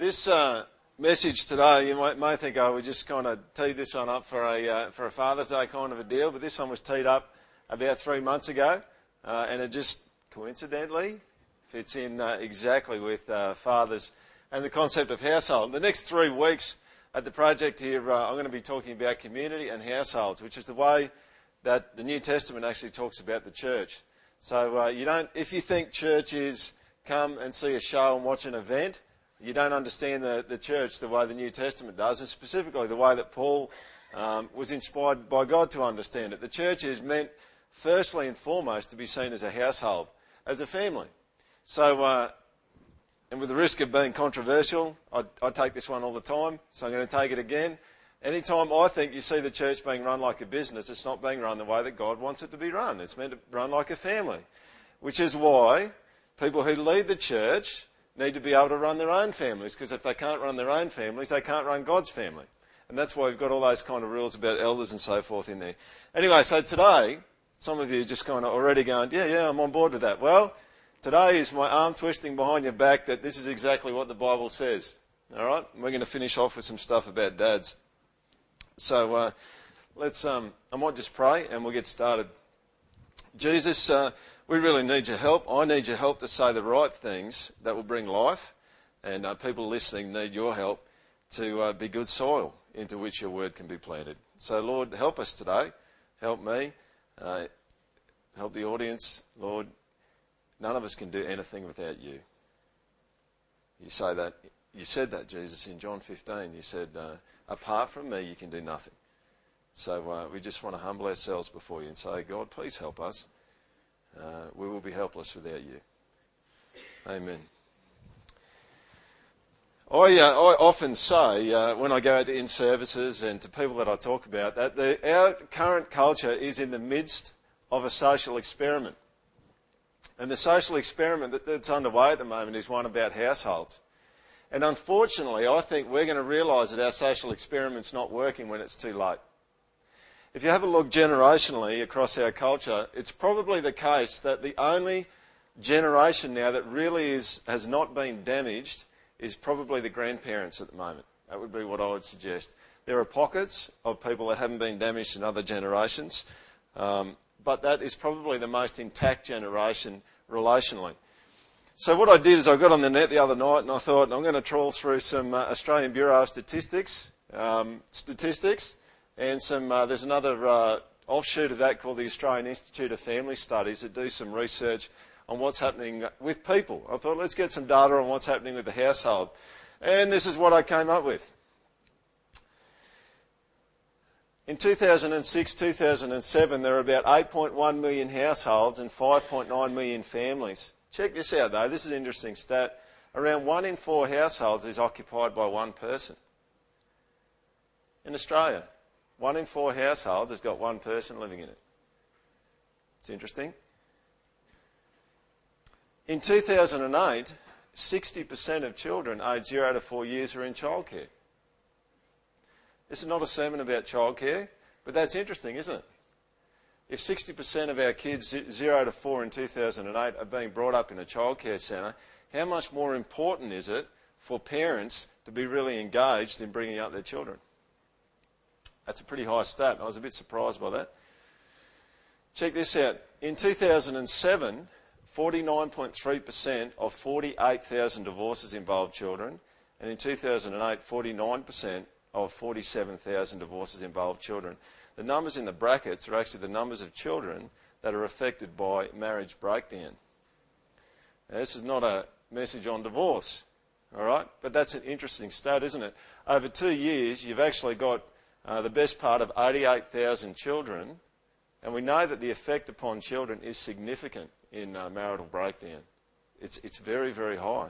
This uh, message today, you might, may think, oh, we just kind of teed this one up for a, uh, for a Father's Day kind of a deal, but this one was teed up about three months ago, uh, and it just coincidentally fits in uh, exactly with uh, fathers and the concept of household. The next three weeks at the project here, uh, I'm going to be talking about community and households, which is the way that the New Testament actually talks about the church. So you don't, if you think church is come and see a show and watch an event, you don't understand the, the church the way the New Testament does, and specifically the way that Paul um, was inspired by God to understand it. The church is meant, firstly and foremost, to be seen as a household, as a family. So, uh, and with the risk of being controversial, I, I take this one all the time, so I'm going to take it again. Anytime I think you see the church being run like a business, it's not being run the way that God wants it to be run. It's meant to run like a family. Which is why people who lead the church need to be able to run their own families because if they can't run their own families, they can't run God's family. And that's why we've got all those kind of rules about elders and so forth in there. Anyway, so today, some of you are just kind of already going, yeah, yeah, I'm on board with that. Well, today is my arm twisting behind your back that this is exactly what the Bible says. All right? We're going to finish off with some stuff about dads. So uh, let's, um, I might just pray and we'll get started. Jesus, uh, we really need your help. I need your help to say the right things that will bring life, and uh, people listening need your help to uh, be good soil into which your word can be planted. So, Lord, help us today. Help me. Uh, help the audience. Lord, none of us can do anything without you. You say that. You said that, Jesus, in John 15. You said, uh, apart from me, you can do nothing. So uh, we just want to humble ourselves before you and say, God, please help us. Uh, we will be helpless without you. Amen. I, uh, I often say uh, when I go out in services and to people that I talk about that the, our current culture is in the midst of a social experiment. And the social experiment that, that's underway at the moment is one about households. And unfortunately, I think we're going to realise that our social experiment's not working when it's too late. If you have a look generationally across our culture, it's probably the case that the only generation now that really is, has not been damaged is probably the grandparents at the moment. That would be what I would suggest. There are pockets of people that haven't been damaged in other generations, um, but that is probably the most intact generation relationally. So what I did is I got on the net the other night and I thought I'm going to trawl through some uh, Australian Bureau of Statistics um, statistics and some, uh, there's another uh, offshoot of that called the Australian Institute of Family Studies that do some research on what's happening with people. I thought, let's get some data on what's happening with the household. And this is what I came up with. In 2006 2007, there were about 8.1 million households and 5.9 million families. Check this out, though. This is an interesting stat. Around one in four households is occupied by one person. In Australia, one in four households has got one person living in it. It's interesting. In 2008, 60% of children aged 0 to 4 years were in childcare. This is not a sermon about childcare, but that's interesting, isn't it? If 60% of our kids 0 to 4 in 2008 are being brought up in a childcare centre, how much more important is it for parents to be really engaged in bringing up their children? That's a pretty high stat. I was a bit surprised by that. Check this out. In 2007, 49.3% of 48,000 divorces involved children, and in 2008, 49% of 47,000 divorces involved children. The numbers in the brackets are actually the numbers of children that are affected by marriage breakdown. Now, this is not a message on divorce, all right? But that's an interesting stat, isn't it? Over two years, you've actually got uh, the best part of 88,000 children, and we know that the effect upon children is significant in uh, marital breakdown. It's, it's very, very high.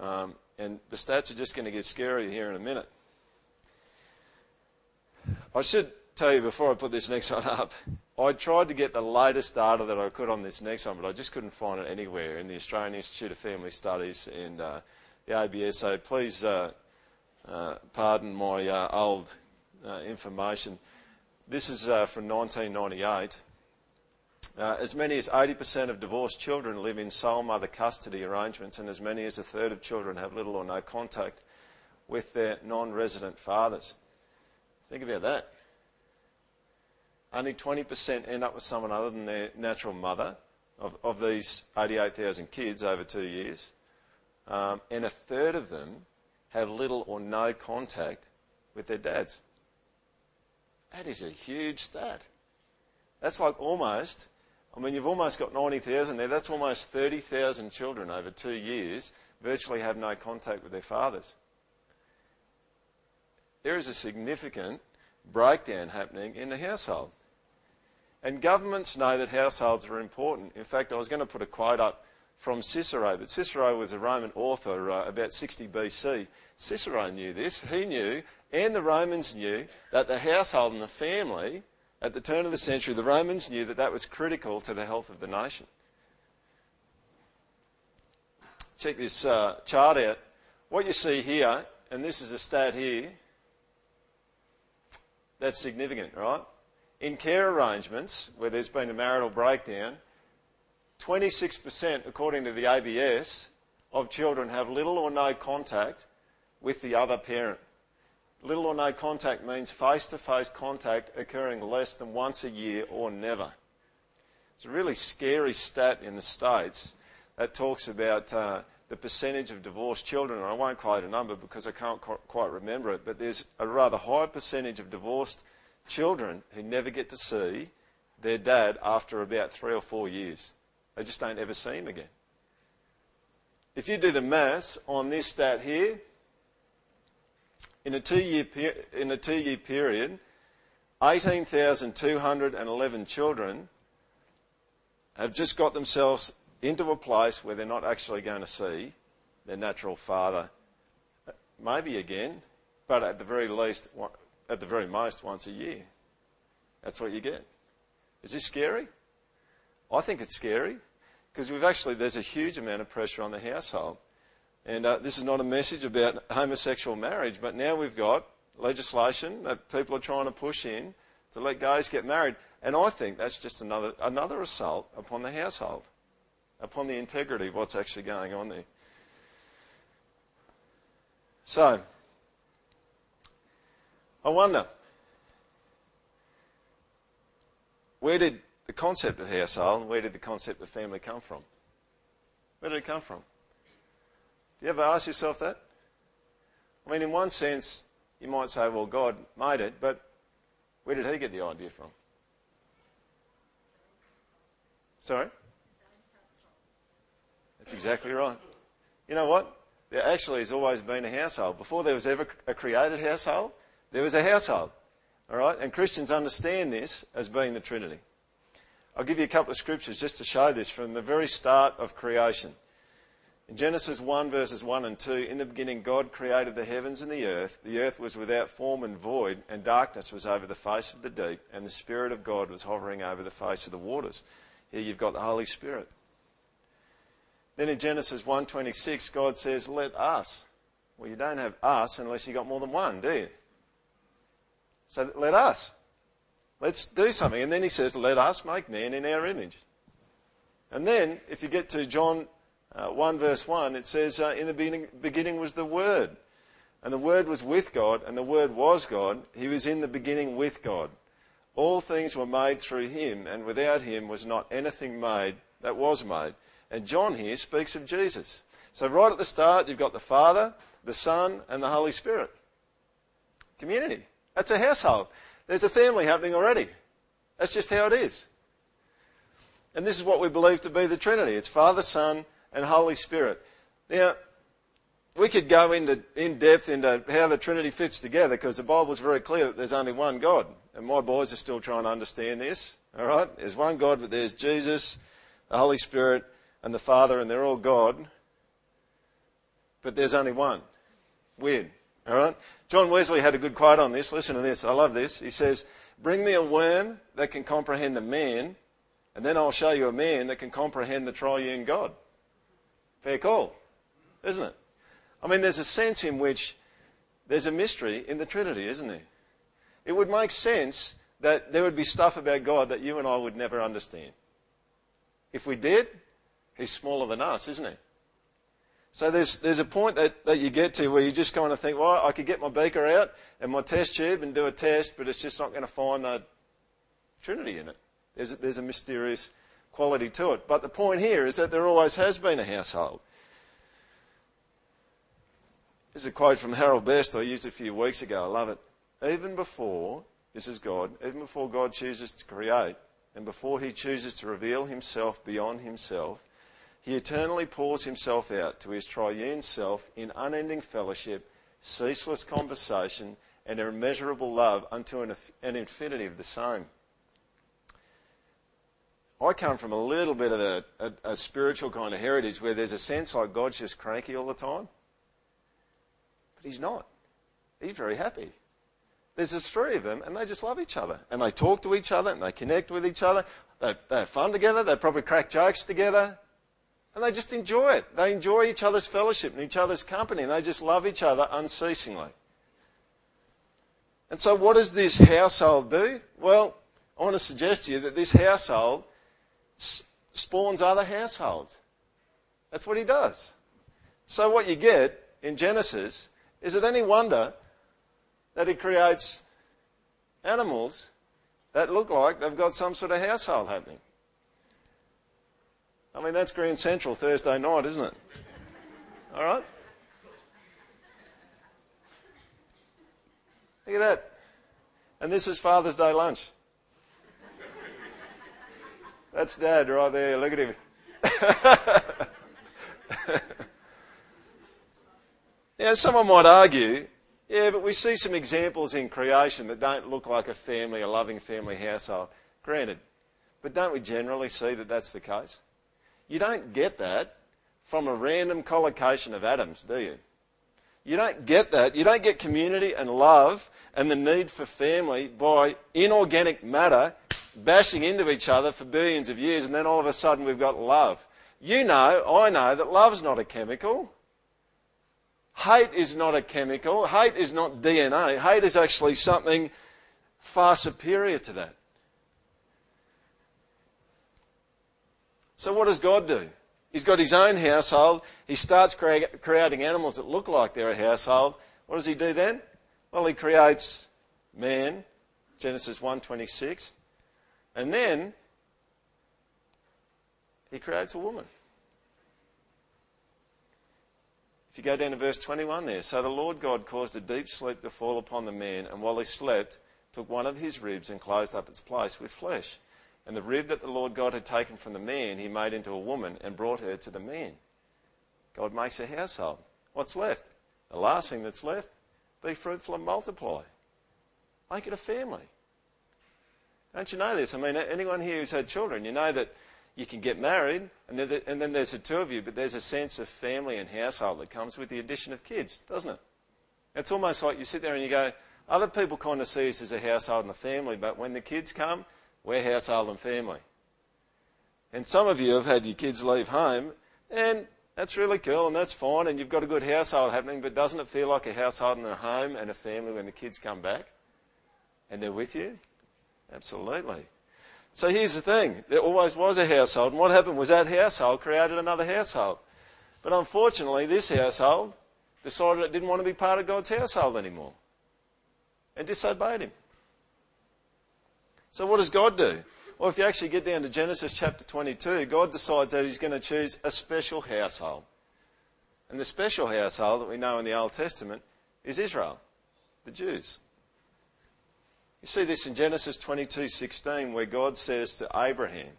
Um, and the stats are just going to get scary here in a minute. I should tell you before I put this next one up, I tried to get the latest data that I could on this next one, but I just couldn't find it anywhere in the Australian Institute of Family Studies and uh, the ABS. So please uh, uh, pardon my uh, old uh, information. This is uh, from 1998. Uh, as many as 80% of divorced children live in sole mother custody arrangements, and as many as a third of children have little or no contact with their non resident fathers. Think about that. Only 20% end up with someone other than their natural mother of, of these 88,000 kids over two years. Um, and a third of them have little or no contact with their dads. That is a huge stat. That's like almost, I mean, you've almost got 90,000 there. That's almost 30,000 children over two years virtually have no contact with their fathers. There is a significant breakdown happening in the household. And governments know that households are important. In fact, I was going to put a quote up from Cicero, but Cicero was a Roman author uh, about 60 BC. Cicero knew this. He knew, and the Romans knew, that the household and the family, at the turn of the century, the Romans knew that that was critical to the health of the nation. Check this uh, chart out. What you see here, and this is a stat here, that's significant, right? In care arrangements, where there's been a marital breakdown, 26%, according to the ABS, of children have little or no contact with the other parent. Little or no contact means face to face contact occurring less than once a year or never. It's a really scary stat in the States that talks about uh, the percentage of divorced children. I won't quote a number because I can't quite remember it, but there's a rather high percentage of divorced children who never get to see their dad after about three or four years. They just don't ever see him again. If you do the maths on this stat here, in a two-year, in a two-year period, 18,211 children have just got themselves into a place where they're not actually going to see their natural father, uh, maybe again, but at the very least, at the very most once a year. That's what you get. Is this scary? I think it's scary because we've actually, there's a huge amount of pressure on the household. And uh, this is not a message about homosexual marriage, but now we've got legislation that people are trying to push in to let guys get married. And I think that's just another, another assault upon the household, upon the integrity of what's actually going on there. So, I wonder, where did the concept of household, where did the concept of family come from? Where did it come from? Do you ever ask yourself that? I mean, in one sense, you might say, well, God made it, but where did he get the idea from? Sorry? That's exactly right. You know what? There actually has always been a household. Before there was ever a created household, there was a household. All right? And Christians understand this as being the Trinity. I'll give you a couple of scriptures just to show this from the very start of creation. In Genesis 1, verses 1 and 2, in the beginning God created the heavens and the earth. The earth was without form and void, and darkness was over the face of the deep, and the Spirit of God was hovering over the face of the waters. Here you've got the Holy Spirit. Then in Genesis 1:26, God says, "Let us." Well, you don't have us unless you've got more than one, do you? So let us. Let's do something. And then he says, let us make man in our image. And then, if you get to John uh, 1 verse 1, it says, uh, in the beginning, beginning was the Word. And the Word was with God, and the Word was God. He was in the beginning with God. All things were made through him, and without him was not anything made that was made. And John here speaks of Jesus. So right at the start, you've got the Father, the Son, and the Holy Spirit. Community. That's a household. There's a family happening already. That's just how it is. And this is what we believe to be the Trinity. It's Father, Son, and Holy Spirit. Now, we could go into, in depth into how the Trinity fits together because the Bible is very clear that there's only one God. And my boys are still trying to understand this. Alright? There's one God, but there's Jesus, the Holy Spirit, and the Father, and they're all God. But there's only one. Weird. Alright? John Wesley had a good quote on this. Listen to this. I love this. He says, Bring me a worm that can comprehend a man, and then I'll show you a man that can comprehend the triune God. Fair call, isn't it? I mean, there's a sense in which there's a mystery in the Trinity, isn't there? It would make sense that there would be stuff about God that you and I would never understand. If we did, he's smaller than us, isn't he? So there's, there's a point that, that you get to where you just kind of think, well, I could get my beaker out and my test tube and do a test, but it's just not going to find the Trinity in it. There's a, there's a mysterious quality to it. But the point here is that there always has been a household. This is a quote from Harold Best. I used a few weeks ago. I love it. Even before, this is God, even before God chooses to create, and before he chooses to reveal himself beyond himself, he eternally pours himself out to his triune self in unending fellowship, ceaseless conversation, and immeasurable love unto an, an infinity of the same. I come from a little bit of a, a, a, spiritual kind of heritage where there's a sense like God's just cranky all the time. But He's not. He's very happy. There's just three of them, and they just love each other. And they talk to each other, and they connect with each other. They, they have fun together. They probably crack jokes together. And they just enjoy it. They enjoy each other's fellowship and each other's company, and they just love each other unceasingly. And so, what does this household do? Well, I want to suggest to you that this household spawns other households. That's what he does. So, what you get in Genesis is it any wonder that he creates animals that look like they've got some sort of household happening? I mean, that's Grand Central Thursday night, isn't it? All right? Look at that. And this is Father's Day lunch. That's Dad right there. Look at him. yeah, someone might argue, yeah, but we see some examples in creation that don't look like a family, a loving family household. Granted. But don't we generally see that that's the case? You don't get that from a random collocation of atoms, do you? You don't get that. You don't get community and love and the need for family by inorganic matter bashing into each other for billions of years, and then all of a sudden we've got love. You know, I know that love's not a chemical. Hate is not a chemical. Hate is not DNA. Hate is actually something far superior to that. So, what does God do? He's got his own household. He starts creating animals that look like they're a household. What does he do then? Well, he creates man, Genesis 1:26. And then he creates a woman. If you go down to verse 21 there, so the Lord God caused a deep sleep to fall upon the man, and while he slept, took one of his ribs and closed up its place with flesh. And the rib that the Lord God had taken from the man, he made into a woman and brought her to the man. God makes a household. What's left? The last thing that's left be fruitful and multiply. Make it a family. Don't you know this? I mean, anyone here who's had children, you know that you can get married, and then, and then there's the two of you, but there's a sense of family and household that comes with the addition of kids, doesn't it? It's almost like you sit there and you go, other people kind of see us as a household and a family, but when the kids come, we're household and family. And some of you have had your kids leave home, and that's really cool, and that's fine, and you've got a good household happening, but doesn't it feel like a household and a home and a family when the kids come back and they're with you? Absolutely. So here's the thing. There always was a household, and what happened was that household created another household. But unfortunately, this household decided it didn't want to be part of God's household anymore and disobeyed him. So what does God do? Well, if you actually get down to Genesis chapter 22, God decides that he's going to choose a special household. And the special household that we know in the Old Testament is Israel, the Jews. You see this in Genesis 22:16 where God says to Abraham,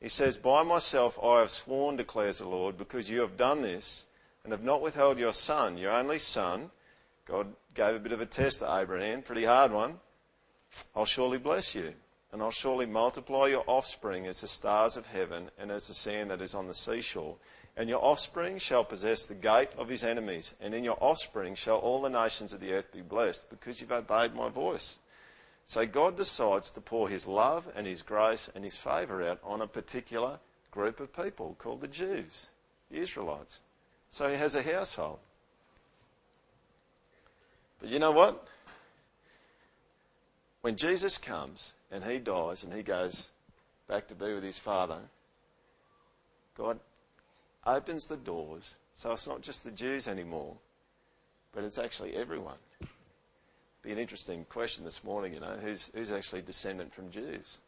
he says, "By myself I have sworn, declares the Lord, because you have done this and have not withheld your son, your only son." God gave a bit of a test to Abraham, pretty hard one. I'll surely bless you, and I'll surely multiply your offspring as the stars of heaven and as the sand that is on the seashore. And your offspring shall possess the gate of his enemies, and in your offspring shall all the nations of the earth be blessed, because you've obeyed my voice. So God decides to pour his love and his grace and his favour out on a particular group of people called the Jews, the Israelites. So he has a household. But you know what? When Jesus comes and he dies and he goes back to be with his Father, God opens the doors so it's not just the Jews anymore, but it's actually everyone. Be an interesting question this morning, you know, who's, who's actually descendant from Jews?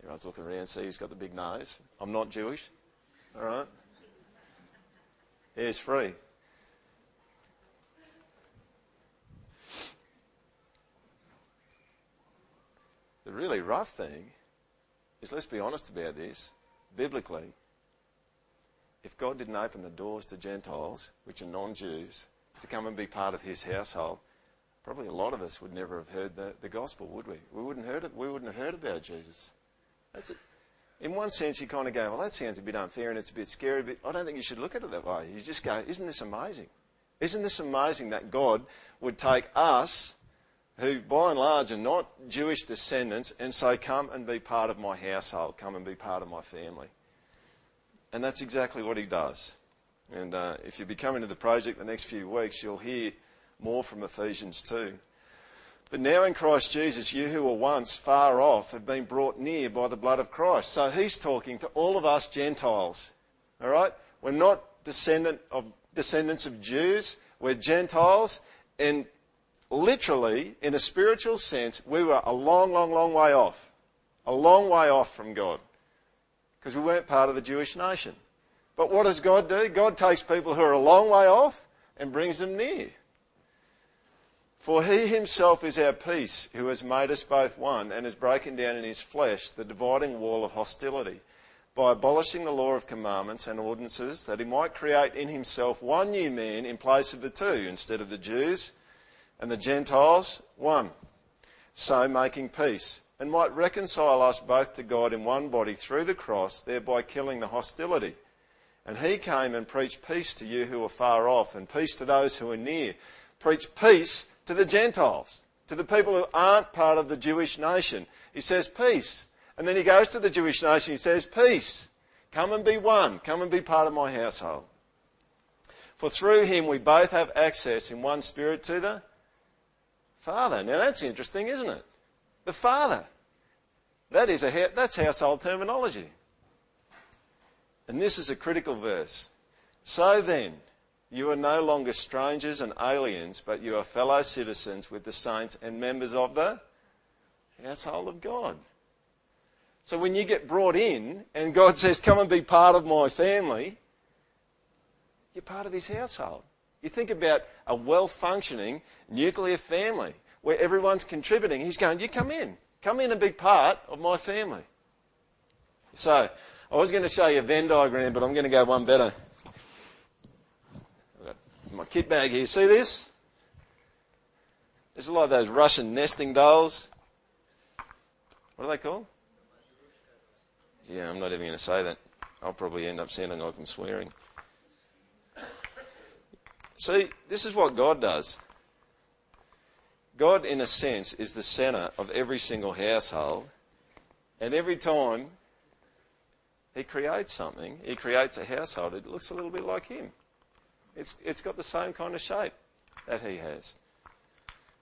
Everyone's looking around, see who's got the big nose. I'm not Jewish, all right? Here's free. The really rough thing is let's be honest about this. Biblically, if God didn't open the doors to Gentiles, which are non Jews, to come and be part of his household, probably a lot of us would never have heard the, the gospel, would we? We wouldn't, heard we wouldn't have heard about Jesus. That's it. In one sense, you kind of go, well, that sounds a bit unfair and it's a bit scary, but I don't think you should look at it that way. You just go, isn't this amazing? Isn't this amazing that God would take us, who by and large are not Jewish descendants, and say, come and be part of my household, come and be part of my family? And that's exactly what he does. And uh, if you be coming to the project the next few weeks, you'll hear more from Ephesians 2. But now in Christ Jesus, you who were once far off have been brought near by the blood of Christ. So he's talking to all of us Gentiles. All right? We're not descendant of, descendants of Jews. We're Gentiles. And literally, in a spiritual sense, we were a long, long, long way off. A long way off from God because we weren't part of the Jewish nation. But what does God do? God takes people who are a long way off and brings them near. For he himself is our peace, who has made us both one and has broken down in his flesh the dividing wall of hostility by abolishing the law of commandments and ordinances, that he might create in himself one new man in place of the two, instead of the Jews and the Gentiles, one. So making peace and might reconcile us both to God in one body through the cross, thereby killing the hostility. And he came and preached peace to you who are far off, and peace to those who are near. Preach peace to the Gentiles, to the people who aren't part of the Jewish nation. He says peace. And then he goes to the Jewish nation, he says, Peace. Come and be one. Come and be part of my household. For through him we both have access in one spirit to the Father. Now that's interesting, isn't it? The Father. That is a, that's household terminology. And this is a critical verse. So then, you are no longer strangers and aliens, but you are fellow citizens with the saints and members of the household of God. So when you get brought in and God says, Come and be part of my family, you're part of his household. You think about a well functioning nuclear family where everyone's contributing. He's going, You come in. Come in and be part of my family. So, I was going to show you a Venn diagram, but I'm going to go one better. My kit bag here. See this? This is like those Russian nesting dolls. What are they called? Yeah, I'm not even going to say that. I'll probably end up sounding like I'm swearing. See, this is what God does. God, in a sense, is the centre of every single household. And every time He creates something, He creates a household, it looks a little bit like Him. It's, it's got the same kind of shape that He has.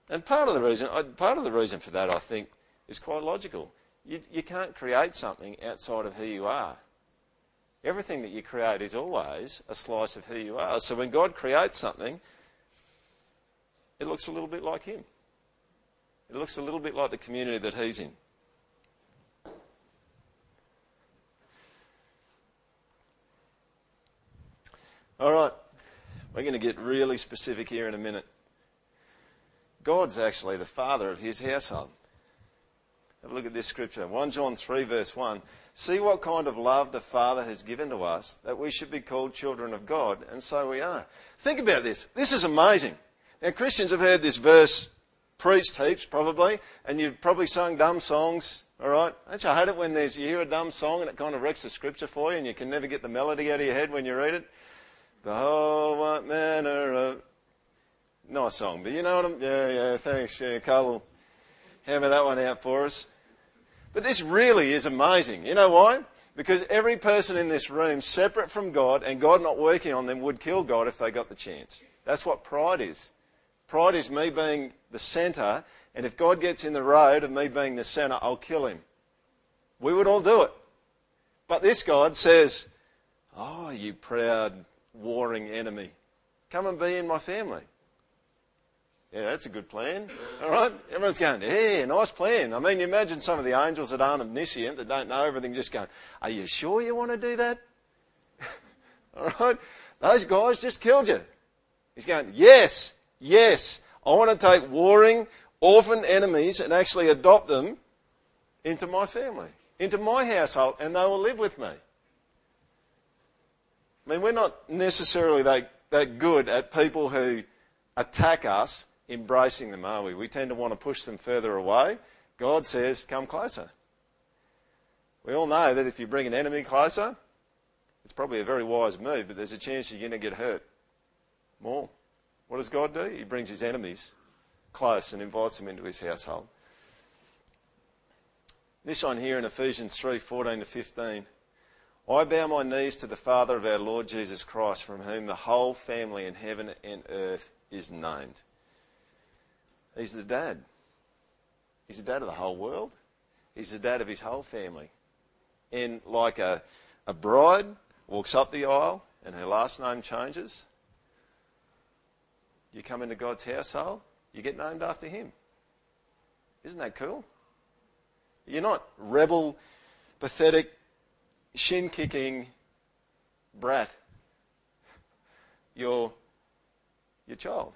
And part of the reason, part of the reason for that, I think, is quite logical. You, you can't create something outside of who you are. Everything that you create is always a slice of who you are. So when God creates something, it looks a little bit like Him. It looks a little bit like the community that he's in. All right, we're going to get really specific here in a minute. God's actually the father of his household. Have a look at this scripture 1 John 3, verse 1. See what kind of love the Father has given to us that we should be called children of God, and so we are. Think about this. This is amazing. Now, Christians have heard this verse preached heaps probably, and you've probably sung dumb songs, all right? Don't you hate it when there's, you hear a dumb song and it kind of wrecks the scripture for you and you can never get the melody out of your head when you read it? Oh, what manner of... Nice song, but you know what I'm... Yeah, yeah, thanks. Yeah, Carl will hammer that one out for us. But this really is amazing. You know why? Because every person in this room, separate from God and God not working on them, would kill God if they got the chance. That's what pride is. Pride is me being the centre, and if God gets in the road of me being the centre, I'll kill him. We would all do it. But this God says, Oh, you proud, warring enemy. Come and be in my family. Yeah, that's a good plan. All right? Everyone's going, yeah, nice plan. I mean, you imagine some of the angels that aren't omniscient, that don't know everything, just going, are you sure you want to do that? All right? Those guys just killed you. He's going, yes, yes. I want to take warring, orphan enemies and actually adopt them into my family, into my household, and they will live with me. I mean, we're not necessarily that, that good at people who attack us embracing them, are we? We tend to want to push them further away. God says, come closer. We all know that if you bring an enemy closer, it's probably a very wise move, but there's a chance you're going to get hurt more. What does God do? He brings his enemies close and invites them into his household. This one here in Ephesians 3 14 to 15. I bow my knees to the Father of our Lord Jesus Christ, from whom the whole family in heaven and earth is named. He's the dad. He's the dad of the whole world. He's the dad of his whole family. And like a, a bride walks up the aisle and her last name changes, you come into God's household, you get named after him. Isn't that cool? You're not rebel, pathetic, shin kicking brat. You're your child.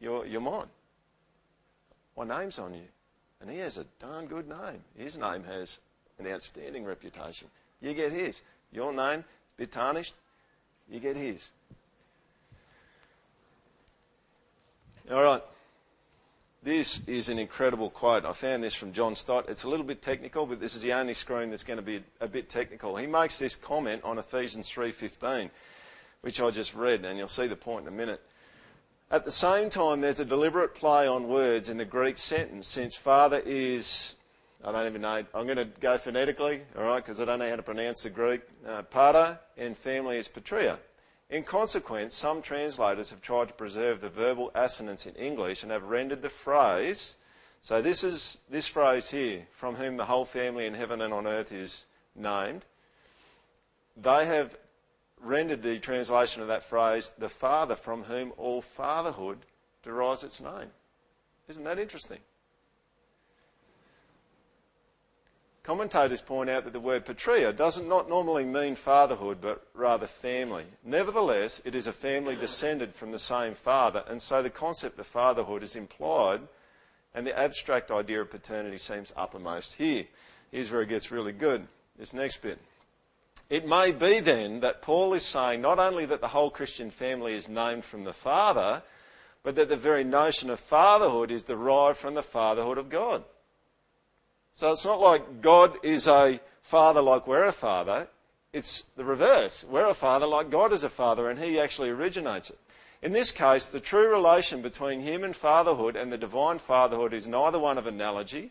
You're, you're mine. My name's on you. And he has a darn good name. His name has an outstanding reputation. You get his. Your name, a bit tarnished, you get his. All right. This is an incredible quote. I found this from John Stott. It's a little bit technical, but this is the only screen that's going to be a bit technical. He makes this comment on Ephesians 3:15, which I just read, and you'll see the point in a minute. At the same time, there's a deliberate play on words in the Greek sentence, since father is, I don't even know, I'm going to go phonetically, all right, because I don't know how to pronounce the Greek, uh, pater, and family is patria. In consequence, some translators have tried to preserve the verbal assonance in English and have rendered the phrase, so this is this phrase here, from whom the whole family in heaven and on earth is named. They have rendered the translation of that phrase, the Father from whom all fatherhood derives its name. Isn't that interesting? Commentators point out that the word patria does not not normally mean fatherhood, but rather family. Nevertheless, it is a family descended from the same father, and so the concept of fatherhood is implied, and the abstract idea of paternity seems uppermost here. Here's where it gets really good. This next bit. It may be then that Paul is saying not only that the whole Christian family is named from the Father, but that the very notion of fatherhood is derived from the fatherhood of God. So it's not like God is a father like we're a father. It's the reverse. We're a father like God is a father, and He actually originates it. In this case, the true relation between human fatherhood and the divine fatherhood is neither one of analogy,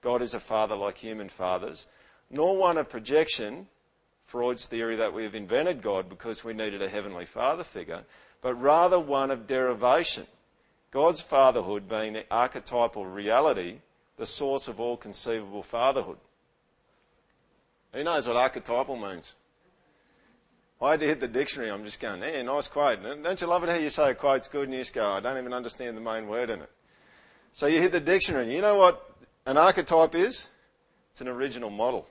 God is a father like human fathers, nor one of projection, Freud's theory that we have invented God because we needed a heavenly father figure, but rather one of derivation. God's fatherhood being the archetypal reality the source of all conceivable fatherhood. Who knows what archetypal means? I had to hit the dictionary. I'm just going, yeah, nice quote. Don't you love it how you say a quote's good and you just go, I don't even understand the main word in it. So you hit the dictionary. You know what an archetype is? It's an original model.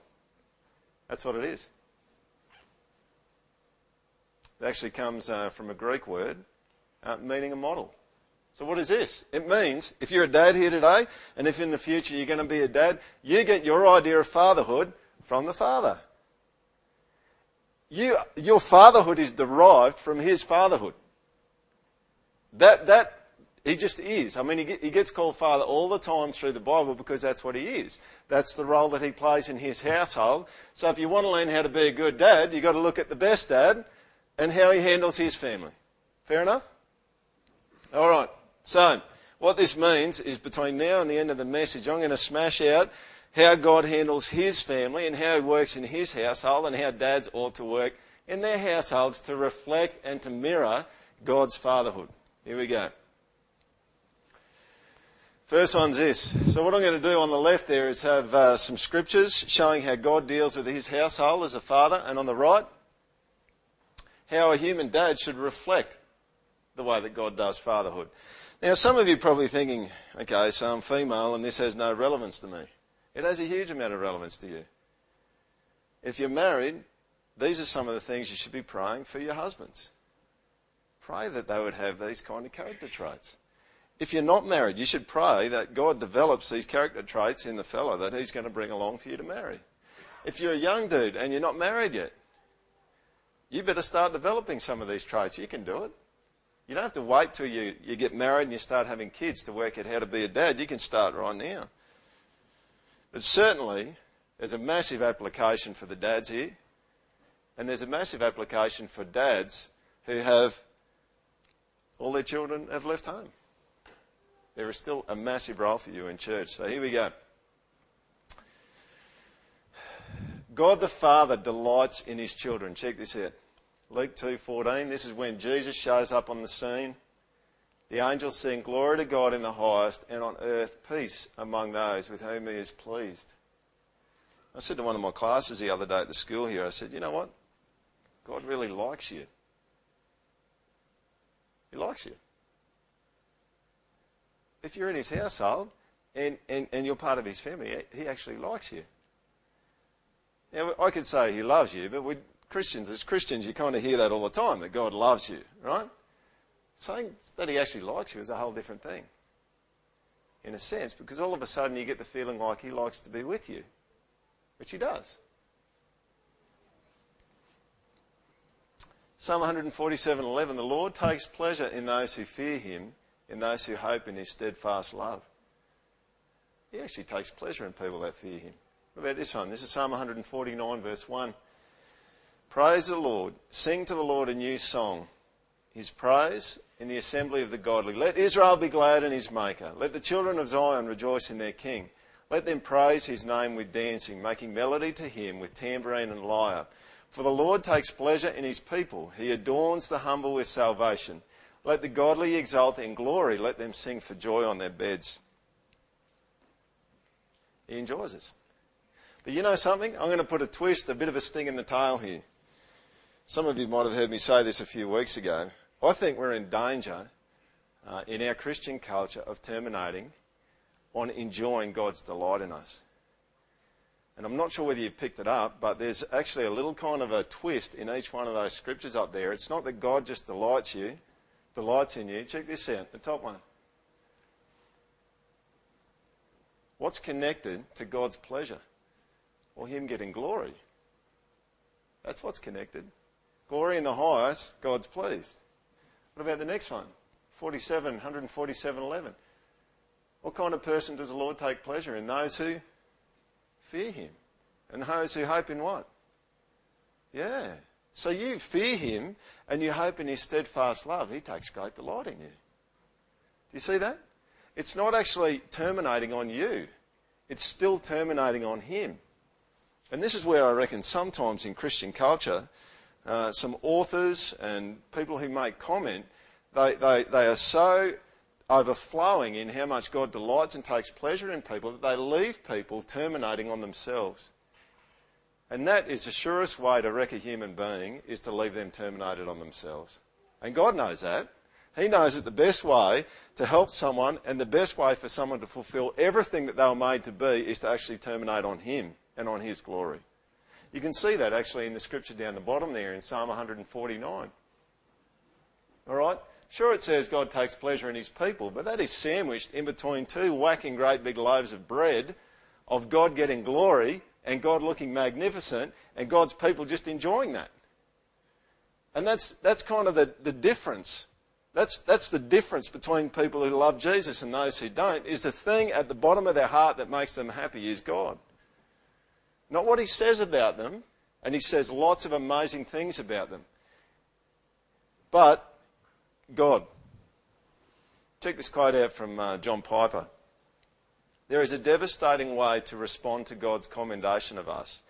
That's what it is. It actually comes uh, from a Greek word uh, meaning a model. So what is this? It means if you're a dad here today, and if in the future you're going to be a dad, you get your idea of fatherhood from the father. You, your fatherhood is derived from his fatherhood. That, that, he just is. I mean, he, he gets called father all the time through the Bible because that's what he is. That's the role that he plays in his household. So if you want to learn how to be a good dad, you've got to look at the best dad and how he handles his family. Fair enough? All right. So, what this means is between now and the end of the message, I'm going to smash out how God handles his family and how he works in his household and how dads ought to work in their households to reflect and to mirror God's fatherhood. Here we go. First one's this. So what I'm going to do on the left there is have uh, some scriptures showing how God deals with his household as a father, and on the right, how a human dad should reflect the way that God does fatherhood. Now, some of you are probably thinking, okay, so I'm female and this has no relevance to me. It has a huge amount of relevance to you. If you're married, these are some of the things you should be praying for your husbands. Pray that they would have these kind of character traits. If you're not married, you should pray that God develops these character traits in the fellow that He's going to bring along for you to marry. If you're a young dude and you're not married yet, you better start developing some of these traits. You can do it. You don't have to wait till you, you get married and you start having kids to work out how to be a dad. You can start right now. But certainly, there's a massive application for the dads here, and there's a massive application for dads who have all their children have left home. There is still a massive role for you in church. So here we go. God the Father delights in his children. Check this out. Luke 2:14. This is when Jesus shows up on the scene. The angels sing glory to God in the highest and on earth peace among those with whom he is pleased. I said to one of my classes the other day at the school here, I said, you know what? God really likes you. He likes you. If you're in his household and, and, and you're part of his family, he actually likes you. Now, I could say he loves you, but we Christians, as Christians, you kind of hear that all the time, that God loves you, right? Saying that he actually likes you is a whole different thing. In a sense, because all of a sudden you get the feeling like he likes to be with you. Which he does. Psalm 147:11 The Lord takes pleasure in those who fear him, in those who hope in his steadfast love. He actually takes pleasure in people that fear him. What about this one? This is Psalm 149, verse 1. Praise the Lord. Sing to the Lord a new song. His praise in the assembly of the godly. Let Israel be glad in his Maker. Let the children of Zion rejoice in their King. Let them praise his name with dancing, making melody to him with tambourine and lyre. For the Lord takes pleasure in his people. He adorns the humble with salvation. Let the godly exult in glory. Let them sing for joy on their beds. He enjoys us. But you know something? I'm going to put a twist, a bit of a sting in the tail here. Some of you might have heard me say this a few weeks ago. I think we're in danger uh, in our Christian culture of terminating on enjoying God's delight in us. And I'm not sure whether you picked it up, but there's actually a little kind of a twist in each one of those scriptures up there. It's not that God just delights you, delights in you. Check this out, the top one. What's connected to God's pleasure? Or Him getting glory? That's what's connected. Glory in the highest, God's pleased. What about the next one? 47, 147, 11. What kind of person does the Lord take pleasure in? Those who fear Him. And those who hope in what? Yeah. So you fear Him and you hope in His steadfast love. He takes great delight in you. Do you see that? It's not actually terminating on you. It's still terminating on Him. And this is where I reckon sometimes in Christian culture, uh, some authors and people who make comment, they, they, they are so overflowing in how much God delights and takes pleasure in people that they leave people terminating on themselves. And that is the surest way to wreck a human being is to leave them terminated on themselves. And God knows that. He knows that the best way to help someone and the best way for someone to fulfill everything that they were made to be is to actually terminate on Him and on His glory. You can see that actually in the scripture down the bottom there in Psalm 149. All right? Sure, it says God takes pleasure in his people, but that is sandwiched in between two whacking great big loaves of bread of God getting glory and God looking magnificent and God's people just enjoying that. And that's, that's kind of the, the difference. That's, that's the difference between people who love Jesus and those who don't, is the thing at the bottom of their heart that makes them happy is God. Not what he says about them, and he says lots of amazing things about them, but God. Check this quote out from uh, John Piper. There is a devastating way to respond to God's commendation of us.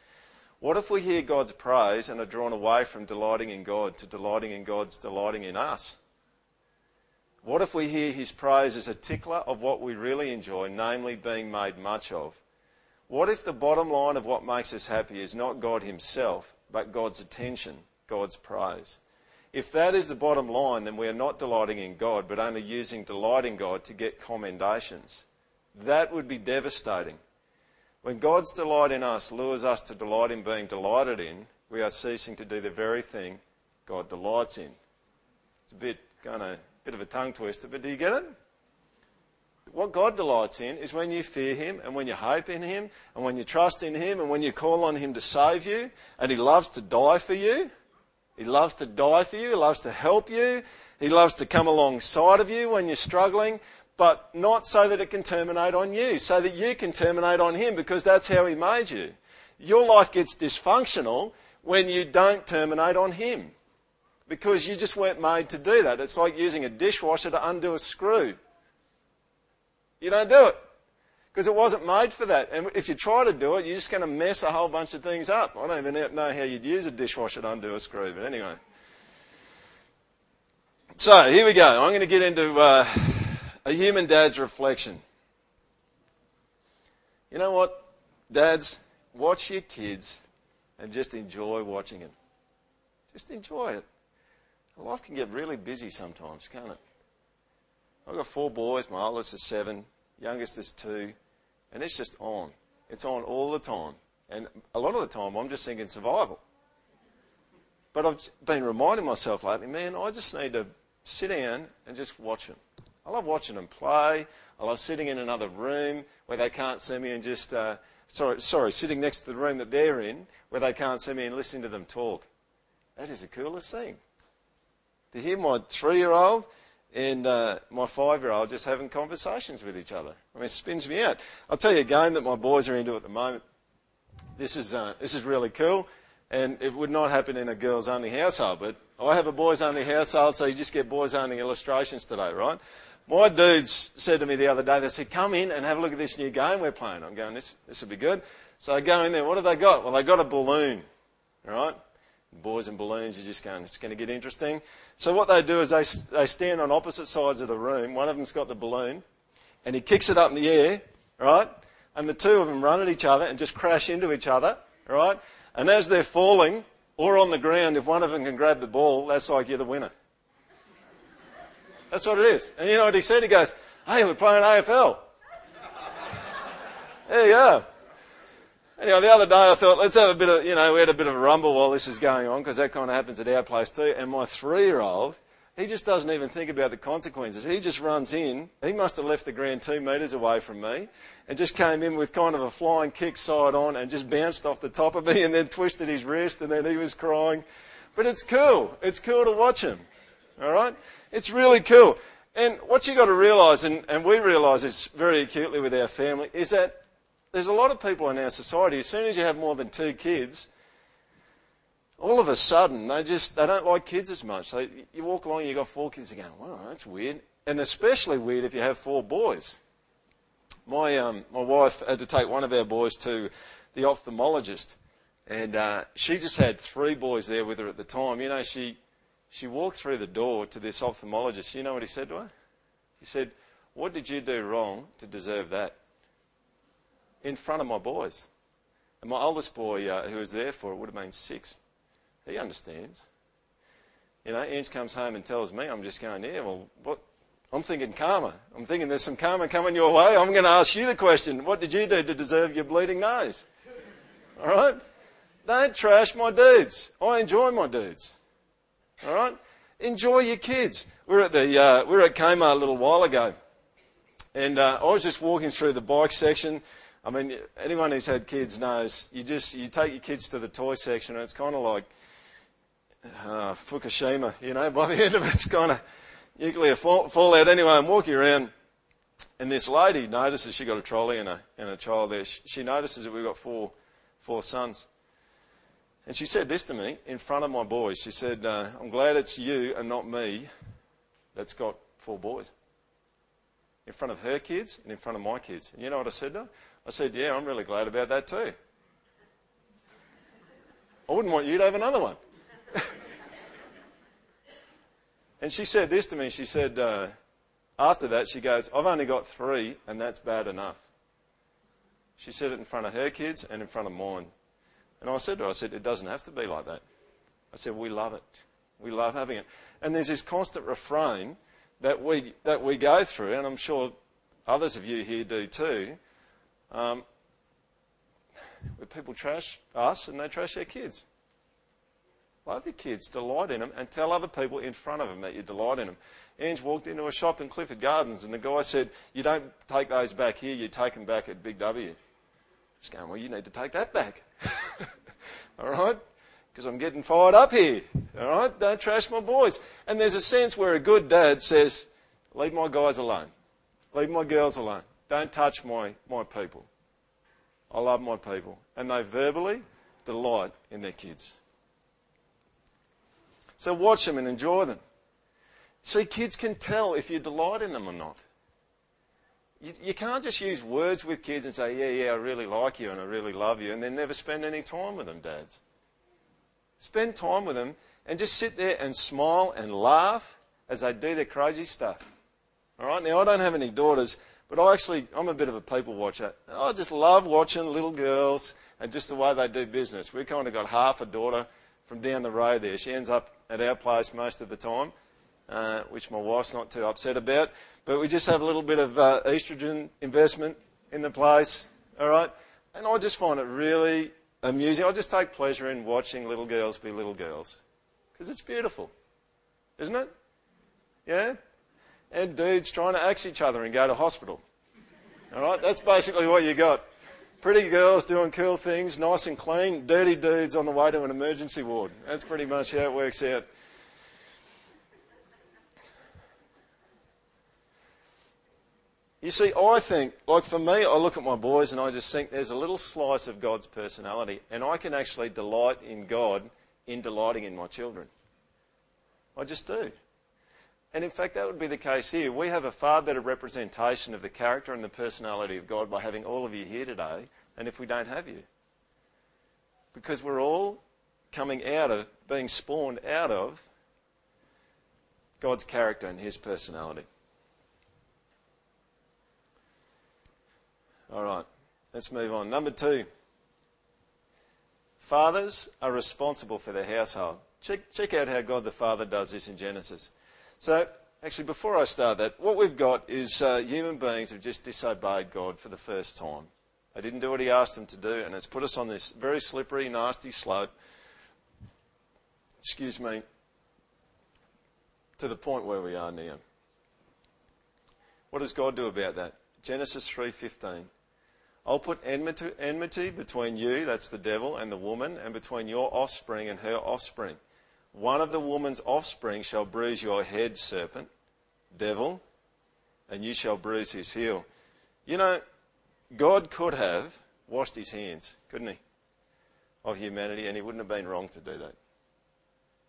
What if we hear God's praise and are drawn away from delighting in God to delighting in God's delighting in us? What if we hear his praise as a tickler of what we really enjoy, namely being made much of? What if the bottom line of what makes us happy is not God Himself, but God's attention, God's praise? If that is the bottom line, then we are not delighting in God, but only using delight in God to get commendations. That would be devastating. When God's delight in us lures us to delight in being delighted in, we are ceasing to do the very thing God delights in. It's a bit kind of bit of a tongue twister, but do you get it? What God delights in is when you fear Him and when you hope in Him and when you trust in Him and when you call on Him to save you and He loves to die for you. He loves to die for you. He loves to help you. He loves to come alongside of you when you're struggling, but not so that it can terminate on you, so that you can terminate on Him because that's how He made you. Your life gets dysfunctional when you don't terminate on Him because you just weren't made to do that. It's like using a dishwasher to undo a screw. You don't do it because it wasn't made for that. And if you try to do it, you're just going to mess a whole bunch of things up. I don't even know how you'd use a dishwasher to undo a screw, but anyway. So here we go. I'm going to get into uh, a human dad's reflection. You know what, dads? Watch your kids and just enjoy watching them. Just enjoy it. Life can get really busy sometimes, can't it? I've got four boys. My oldest is seven, youngest is two, and it's just on. It's on all the time. And a lot of the time, I'm just thinking survival. But I've been reminding myself lately, man, I just need to sit down and just watch them. I love watching them play. I love sitting in another room where they can't see me and just, uh, sorry, sorry, sitting next to the room that they're in where they can't see me and listening to them talk. That is the coolest thing. To hear my three year old and uh, my five year old just having conversations with each other. I mean, it spins me out. I'll tell you a game that my boys are into at the moment. This is, uh, this is really cool, and it would not happen in a girls only household, but I have a boys only household, so you just get boys only illustrations today, right? My dudes said to me the other day, they said, come in and have a look at this new game we're playing. I'm going, this, this will be good. So I go in there, what have they got? Well, they got a balloon, right? Boys and balloons, you're just going, it's going to get interesting. So what they do is they, they stand on opposite sides of the room. One of them's got the balloon, and he kicks it up in the air, right? And the two of them run at each other and just crash into each other, right? And as they're falling, or on the ground, if one of them can grab the ball, that's like you're the winner. That's what it is. And you know what he said? He goes, hey, we're playing AFL. there you go. Anyhow, the other day I thought, let's have a bit of, you know, we had a bit of a rumble while this was going on because that kind of happens at our place too. And my three-year-old, he just doesn't even think about the consequences. He just runs in. He must have left the ground two metres away from me and just came in with kind of a flying kick side on and just bounced off the top of me and then twisted his wrist and then he was crying. But it's cool. It's cool to watch him. All right? It's really cool. And what you've got to realise, and, and we realise this very acutely with our family, is that there's a lot of people in our society, as soon as you have more than two kids, all of a sudden they just they don't like kids as much. You walk along, you've got four kids, you're going, wow, that's weird. And especially weird if you have four boys. My um, my wife had to take one of our boys to the ophthalmologist, and uh, she just had three boys there with her at the time. You know, she she walked through the door to this ophthalmologist. You know what he said to her? He said, "What did you do wrong to deserve that?" In front of my boys. And my oldest boy, uh, who was there for it, would have been six. He understands. You know, Ange comes home and tells me, I'm just going, yeah, well, what? I'm thinking karma. I'm thinking there's some karma coming your way. I'm going to ask you the question. What did you do to deserve your bleeding nose? All right? Don't trash my dudes. I enjoy my dudes. All right? Enjoy your kids. We were at the, uh, we were at Kmart a little while ago. And uh, I was just walking through the bike section I mean, anyone who's had kids knows you just you take your kids to the toy section and it's kind of like uh, Fukushima, you know. By the end of it, it's kind of nuclear fall, fallout. Anyway, I'm walking around, and this lady notices she got a trolley and a and a child there. She, she notices that we've got four four sons, and she said this to me in front of my boys. She said, uh, "I'm glad it's you and not me that's got four boys." In front of her kids and in front of my kids. And you know what I said to her? I said, Yeah, I'm really glad about that too. I wouldn't want you to have another one. and she said this to me. She said, uh, after that, she goes, I've only got three, and that's bad enough. She said it in front of her kids and in front of mine. And I said to her, I said, it doesn't have to be like that. I said, we love it. We love having it. And there's this constant refrain that we, that we go through, and I'm sure others of you here do too, um, where people trash us and they trash their kids. Love your kids, delight in them, and tell other people in front of them that you delight in them. Ange walked into a shop in Clifford Gardens, and the guy said, You don't take those back here, you take them back at Big W. She's going, Well, you need to take that back. All right? Because I'm getting fired up here. All right? Don't trash my boys. And there's a sense where a good dad says, Leave my guys alone. Leave my girls alone. Don't touch my, my people. I love my people. And they verbally delight in their kids. So watch them and enjoy them. See, kids can tell if you delight in them or not. You, you, can't just use words with kids and say, yeah, yeah, I really like you and I really love you, and then never spend any time with them, dads. Spend time with them and just sit there and smile and laugh as they do their crazy stuff. All right? Now, I don't have any daughters, but I actually, I'm a bit of a people watcher. I just love watching little girls and just the way they do business. We've kind of got half a daughter from down the road there. She ends up at our place most of the time, uh, which my wife's not too upset about. But we just have a little bit of uh, estrogen investment in the place, all right? And I just find it really amusing. I just take pleasure in watching little girls be little girls because it's beautiful, isn't it? Yeah? And dudes trying to axe each other and go to hospital. All right, that's basically what you got. Pretty girls doing cool things, nice and clean, dirty dudes on the way to an emergency ward. That's pretty much how it works out. You see, I think, like for me, I look at my boys and I just think there's a little slice of God's personality, and I can actually delight in God in delighting in my children. I just do. And in fact, that would be the case here. We have a far better representation of the character and the personality of God by having all of you here today than if we don't have you. Because we're all coming out of, being spawned out of God's character and His personality. All right, let's move on. Number two. Fathers are responsible for their household. Check, check out how God the Father does this in Genesis. So, actually, before I start that, what we've got is uh, human beings have just disobeyed God for the first time. They didn't do what He asked them to do, and it's put us on this very slippery, nasty slope. Excuse me. To the point where we are now. What does God do about that? Genesis 3:15. I'll put enmity, enmity between you, that's the devil, and the woman, and between your offspring and her offspring. One of the woman's offspring shall bruise your head, serpent, devil, and you shall bruise his heel. You know, God could have washed his hands, couldn't he, of humanity, and he wouldn't have been wrong to do that.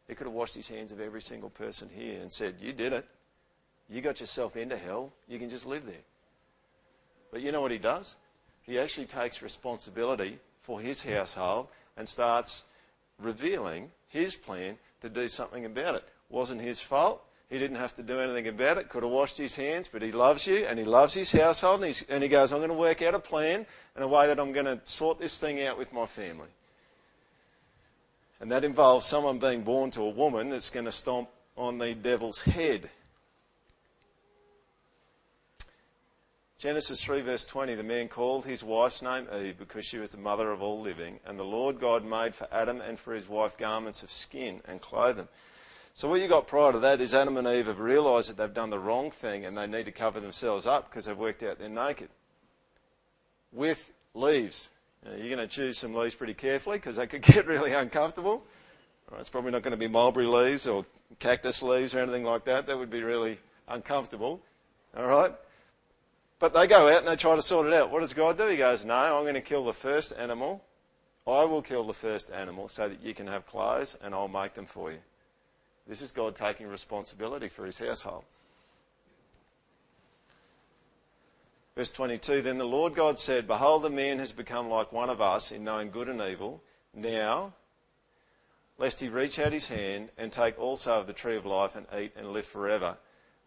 He could have washed his hands of every single person here and said, You did it. You got yourself into hell. You can just live there. But you know what he does? He actually takes responsibility for his household and starts revealing his plan to do something about it. Wasn't his fault. He didn't have to do anything about it. Could have washed his hands, but he loves you and he loves his household. And, and he goes, I'm going to work out a plan and a way that I'm going to sort this thing out with my family. And that involves someone being born to a woman that's going to stomp on the devil's head. Genesis 3, verse 20 the man called his wife's name Eve because she was the mother of all living. And the Lord God made for Adam and for his wife garments of skin and clothed them. So, what you got prior to that is Adam and Eve have realised that they've done the wrong thing and they need to cover themselves up because they've worked out they're naked. With leaves. Now, you're going to choose some leaves pretty carefully because they could get really uncomfortable. It's probably not going to be mulberry leaves or cactus leaves or anything like that. That would be really uncomfortable. All right? But they go out and they try to sort it out. What does God do? He goes, No, I'm going to kill the first animal. I will kill the first animal so that you can have clothes and I'll make them for you. This is God taking responsibility for his household. Verse 22 Then the Lord God said, Behold, the man has become like one of us in knowing good and evil. Now, lest he reach out his hand and take also of the tree of life and eat and live forever.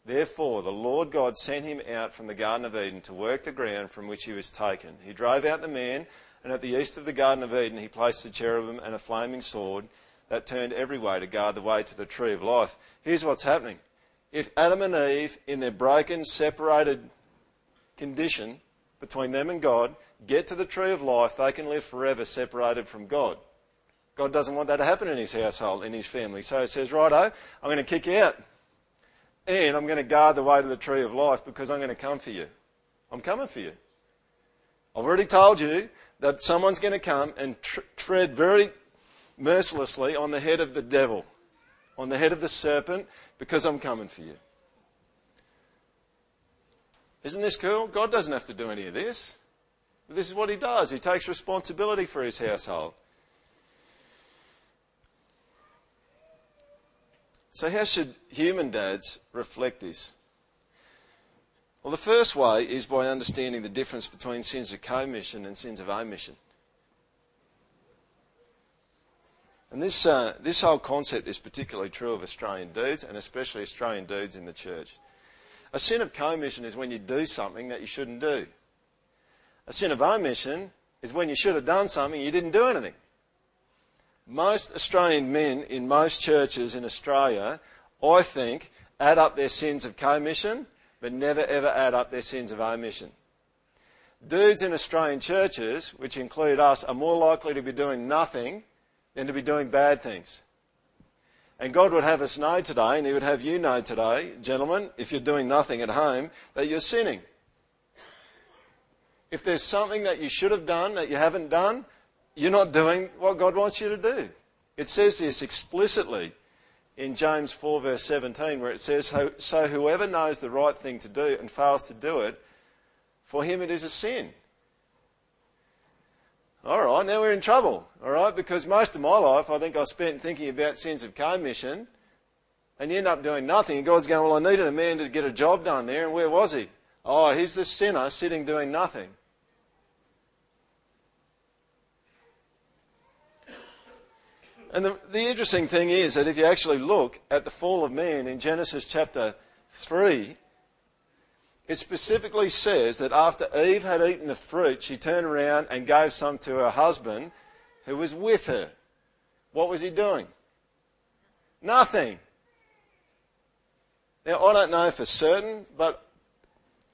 Therefore, the Lord God sent him out from the Garden of Eden to work the ground from which he was taken. He drove out the man, and at the east of the Garden of Eden he placed the cherubim and a flaming sword. that turned every way to guard the way to the tree of life. Here's what's happening. If Adam and Eve, in their broken, separated condition between them and God, get to the tree of life, they can live forever separated from God. God doesn't want that to happen in his household, in his family. So he says, righto, I'm going to kick you out. And I'm going to guard the way to the tree of life because I'm going to come for you. I'm coming for you. I've already told you that someone's going to come and tr- tread very mercilessly on the head of the devil, on the head of the serpent, because I'm coming for you. Isn't this cool? God doesn't have to do any of this. This is what he does. He takes responsibility for his household. So, how should human dads reflect this? Well, the first way is by understanding the difference between sins of commission and sins of omission. And this, uh, this whole concept is particularly true of Australian dudes, and especially Australian dudes in the church. A sin of commission is when you do something that you shouldn't do. A sin of omission is when you should have done something and you didn't do anything. Most Australian men in most churches in Australia, I think, add up their sins of commission, but never ever add up their sins of omission. Dudes in Australian churches, which include us, are more likely to be doing nothing than to be doing bad things. And God would have us know today, and He would have you know today, gentlemen, if you're doing nothing at home, that you're sinning. If there's something that you should have done that you haven't done, you're not doing what God wants you to do. It says this explicitly in James 4, verse 17, where it says, So whoever knows the right thing to do and fails to do it, for him it is a sin. All right, now we're in trouble, all right, because most of my life I think I spent thinking about sins of commission, and you end up doing nothing. And God's going, Well, I needed a man to get a job done there, and where was he? Oh, he's the sinner sitting doing nothing. And the, the interesting thing is that if you actually look at the fall of man in Genesis chapter 3, it specifically says that after Eve had eaten the fruit, she turned around and gave some to her husband who was with her. What was he doing? Nothing. Now, I don't know for certain, but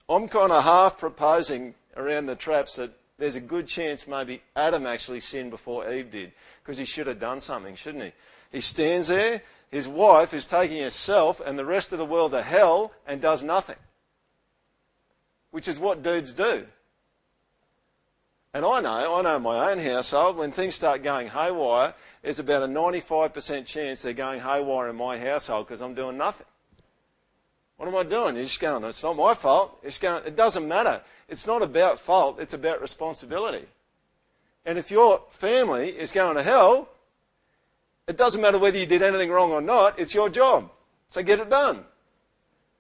I'm kind of half proposing around the traps that there's a good chance maybe Adam actually sinned before Eve did, because he should have done something, shouldn't he? He stands there, his wife is taking herself and the rest of the world to hell and does nothing. Which is what dudes do. And I know, I know my own household, when things start going haywire, there's about a 95% chance they're going haywire in my household because I'm doing nothing. What am I doing? You're just going, it's not my fault. It's going, it doesn't matter. It's not about fault, it's about responsibility. And if your family is going to hell, it doesn't matter whether you did anything wrong or not, it's your job. So get it done.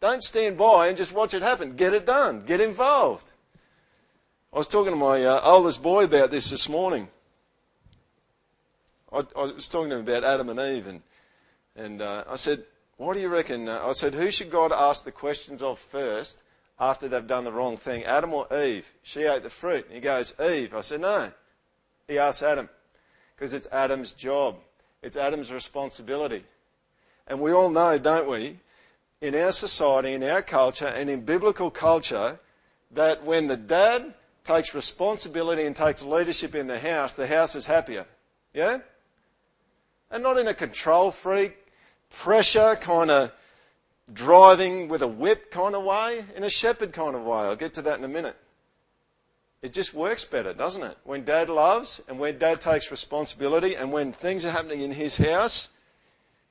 Don't stand by and just watch it happen. Get it done. Get involved. I was talking to my uh, oldest boy about this this morning. I, I, was talking to him about Adam and Eve, and, and uh, I said, what do you reckon? Uh, I said, who should God ask the questions of first after they've done the wrong thing? Adam or Eve? She ate the fruit. And he goes, Eve. I said, no. He asks Adam. Because it's Adam's job. It's Adam's responsibility. And we all know, don't we, in our society, in our culture, and in biblical culture, that when the dad takes responsibility and takes leadership in the house, the house is happier. Yeah? And not in a control freak, pressure, kind of driving with a whip kind of way, in a shepherd kind of way. I'll get to that in a minute. It just works better, doesn't it? When dad loves and when dad takes responsibility and when things are happening in his house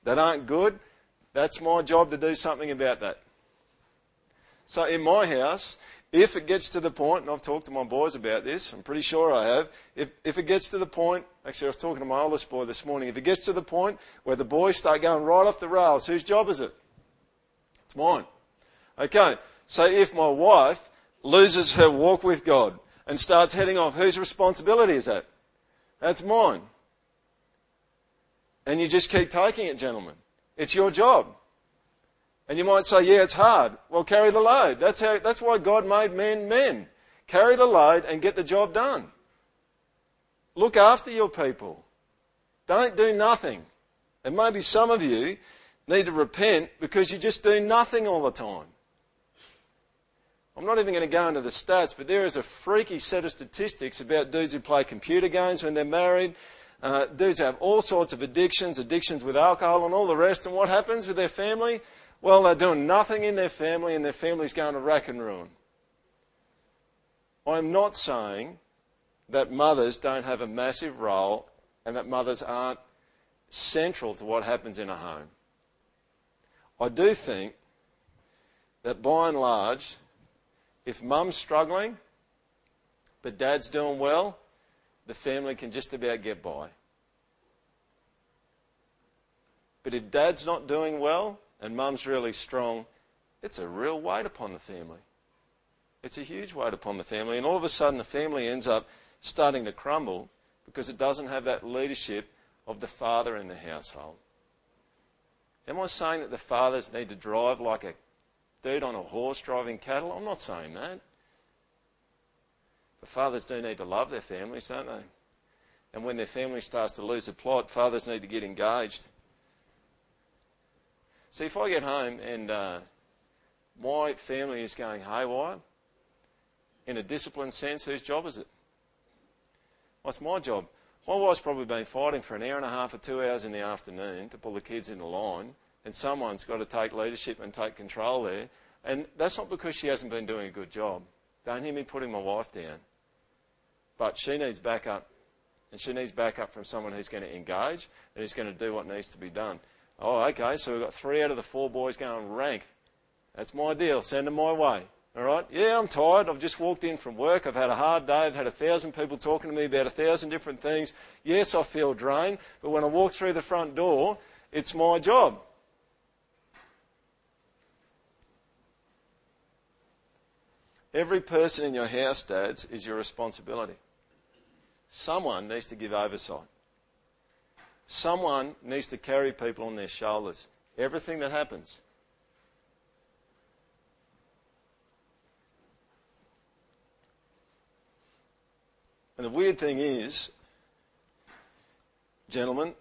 that aren't good, that's my job to do something about that. So in my house, if it gets to the point, and I've talked to my boys about this, I'm pretty sure I have, if, if it gets to the point, actually I was talking to my oldest boy this morning, if it gets to the point where the boys start going right off the rails, whose job is it? It's mine. Okay, so if my wife loses her walk with God and starts heading off, whose responsibility is that? That's mine. And you just keep taking it, gentlemen. It's your job. And you might say, yeah, it's hard. Well, carry the load. That's, how, that's why God made men men. Carry the load and get the job done. Look after your people. Don't do nothing. And maybe some of you need to repent because you just do nothing all the time. I'm not even going to go into the stats, but there is a freaky set of statistics about dudes who play computer games when they're married. Uh, dudes have all sorts of addictions, addictions with alcohol and all the rest. And what happens with their family? Well, they're doing nothing in their family and their family's going to rack and ruin. I'm not saying that mothers don't have a massive role and that mothers aren't central to what happens in a home. I do think that by and large, if mum's struggling but dad's doing well, the family can just about get by. But if dad's not doing well and mum's really strong, it's a real weight upon the family. It's a huge weight upon the family. And all of a sudden, the family ends up starting to crumble because it doesn't have that leadership of the father in the household. Am I saying that the fathers need to drive like a dude on a horse driving cattle? I'm not saying that. But fathers do need to love their families, don't they? And when their family starts to lose the plot, fathers need to get engaged. See, if I get home and uh, my family is going haywire, in a disciplined sense, whose job is it? What's my job? My wife's probably been fighting for an hour and a half or two hours in the afternoon to pull the kids in the line, and someone's got to take leadership and take control there. And that's not because she hasn't been doing a good job. Don't hear me putting my wife down. But she needs backup. And she needs backup from someone who's going to engage and who's going to do what needs to be done. Oh, okay, so we've got three out of the four boys going rank. That's my deal. Send them my way. All right? Yeah, I'm tired. I've just walked in from work. I've had a hard day. I've had a thousand people talking to me about a thousand different things. Yes, I feel drained, but when I walk through the front door, it's my job. Every person in your house, dads, is your responsibility. Someone needs to give oversight. Someone needs to carry people on their shoulders. Everything that happens. And the weird thing is, gentlemen,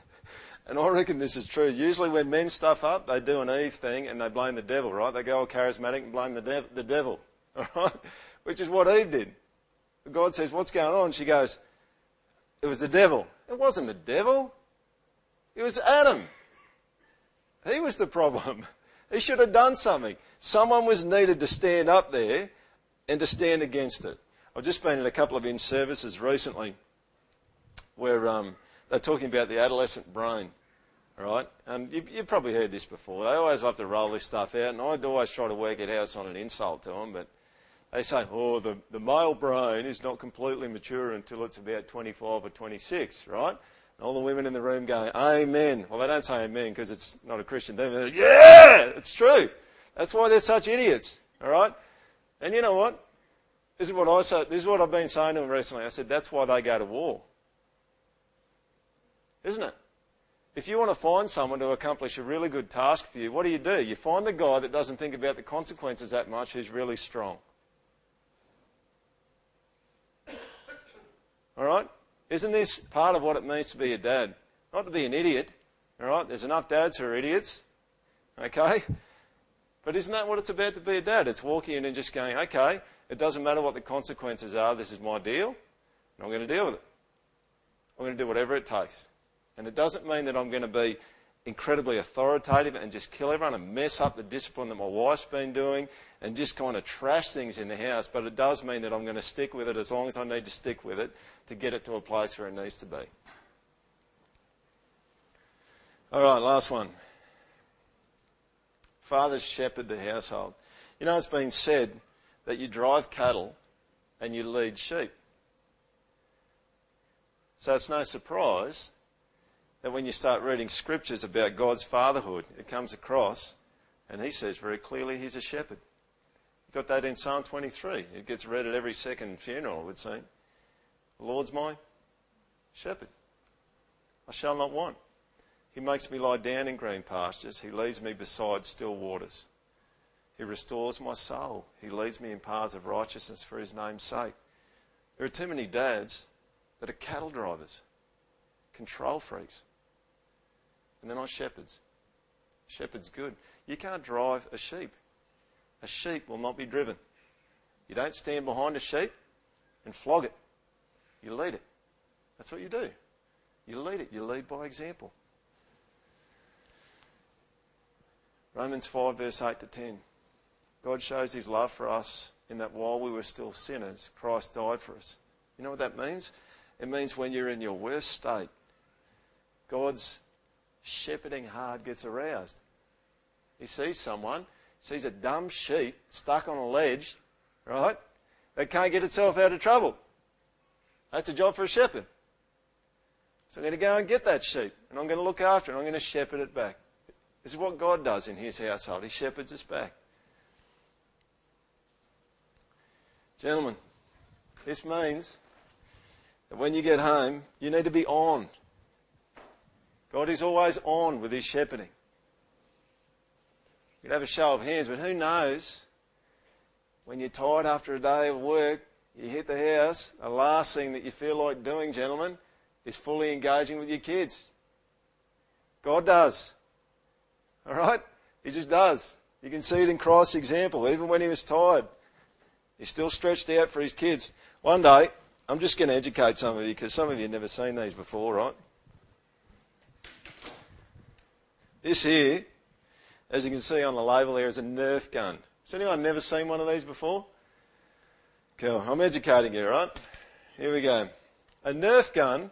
and I reckon this is true. Usually, when men stuff up, they do an Eve thing and they blame the devil, right? They go all charismatic and blame the, the devil, right? Which is what Eve did. God says, What's going on? She goes, It was the devil. It wasn't the devil, it was Adam. He was the problem. He should have done something. Someone was needed to stand up there and to stand against it. I've just been at a couple of in services recently where um, they're talking about the adolescent brain. All right, and you, have probably heard this before. They always love to roll this stuff out, and I'd always try to work it out. It's not an insult to them, but they say, "Oh, the, the male brain is not completely mature until it's about 25 or 26." Right? And all the women in the room going, "Amen." Well, they don't say "Amen" because it's not a Christian thing. They Like, yeah, it's true. That's why they're such idiots. All right, and you know what? This is what I say, this is what I've been saying to them recently. I said, that's why they go to war. Isn't it? If you want to find someone to accomplish a really good task for you, what do you do? You find the guy that doesn't think about the consequences that much who's really strong. All right? Isn't this part of what it means to be a dad? Not to be an idiot. All right? There's enough dads who are idiots. Okay? But isn't that what it's about to be a dad? It's walking in and just going, okay, it doesn't matter what the consequences are, this is my deal, and I'm going to deal with it. I'm going to do whatever it takes. And it doesn't mean that I'm going to be incredibly authoritative and just kill everyone and mess up the discipline that my wife's been doing and just kind of trash things in the house. But it does mean that I'm going to stick with it as long as I need to stick with it to get it to a place where it needs to be. All right, last one. Fathers shepherd the household. You know, it's been said that you drive cattle and you lead sheep. So it's no surprise that when you start reading scriptures about God's fatherhood, it comes across and he says very clearly he's a shepherd. You got that in Psalm 23. It gets read at every second funeral, I would say. The Lord's my shepherd. I shall not want. He makes me lie down in green pastures. He leads me beside still waters. He restores my soul. He leads me in paths of righteousness for his name's sake. There are too many dads that are cattle drivers, control freaks. and they're not shepherds. Shepherd's good. You can't drive a sheep. A sheep will not be driven. You don't stand behind a sheep and flog it. You lead it. That's what you do. You lead it. You lead by example. Romans 5, verse 8 to 10. God shows his love for us in that while we were still sinners, Christ died for us. You know what that means? It means when you're in your worst state, God's shepherding heart gets aroused. He sees someone, sees a dumb sheep stuck on a ledge, right, that can't get itself out of trouble. That's a job for a shepherd. So I'm going to go and get that sheep, and I'm going to look after it, and I'm going to shepherd it back. This is what God does in his household. He shepherds us back. Gentlemen, this means that when you get home, you need to be on. God is always on with his shepherding. You could have a show of hands, but who knows when you're tired after a day of work, you hit the house, the last thing that you feel like doing, gentlemen, is fully engaging with your kids. God does. All right? He just does. You can see it in Christ's example. Even when he was tired, he still stretched out for his kids. One day, I'm just going to educate some of you because some of you have never seen these before, right? This here, as you can see on the label there, is a Nerf gun. Has anyone never seen one of these before? Cool. I'm educating you, right? Here we go. A Nerf gun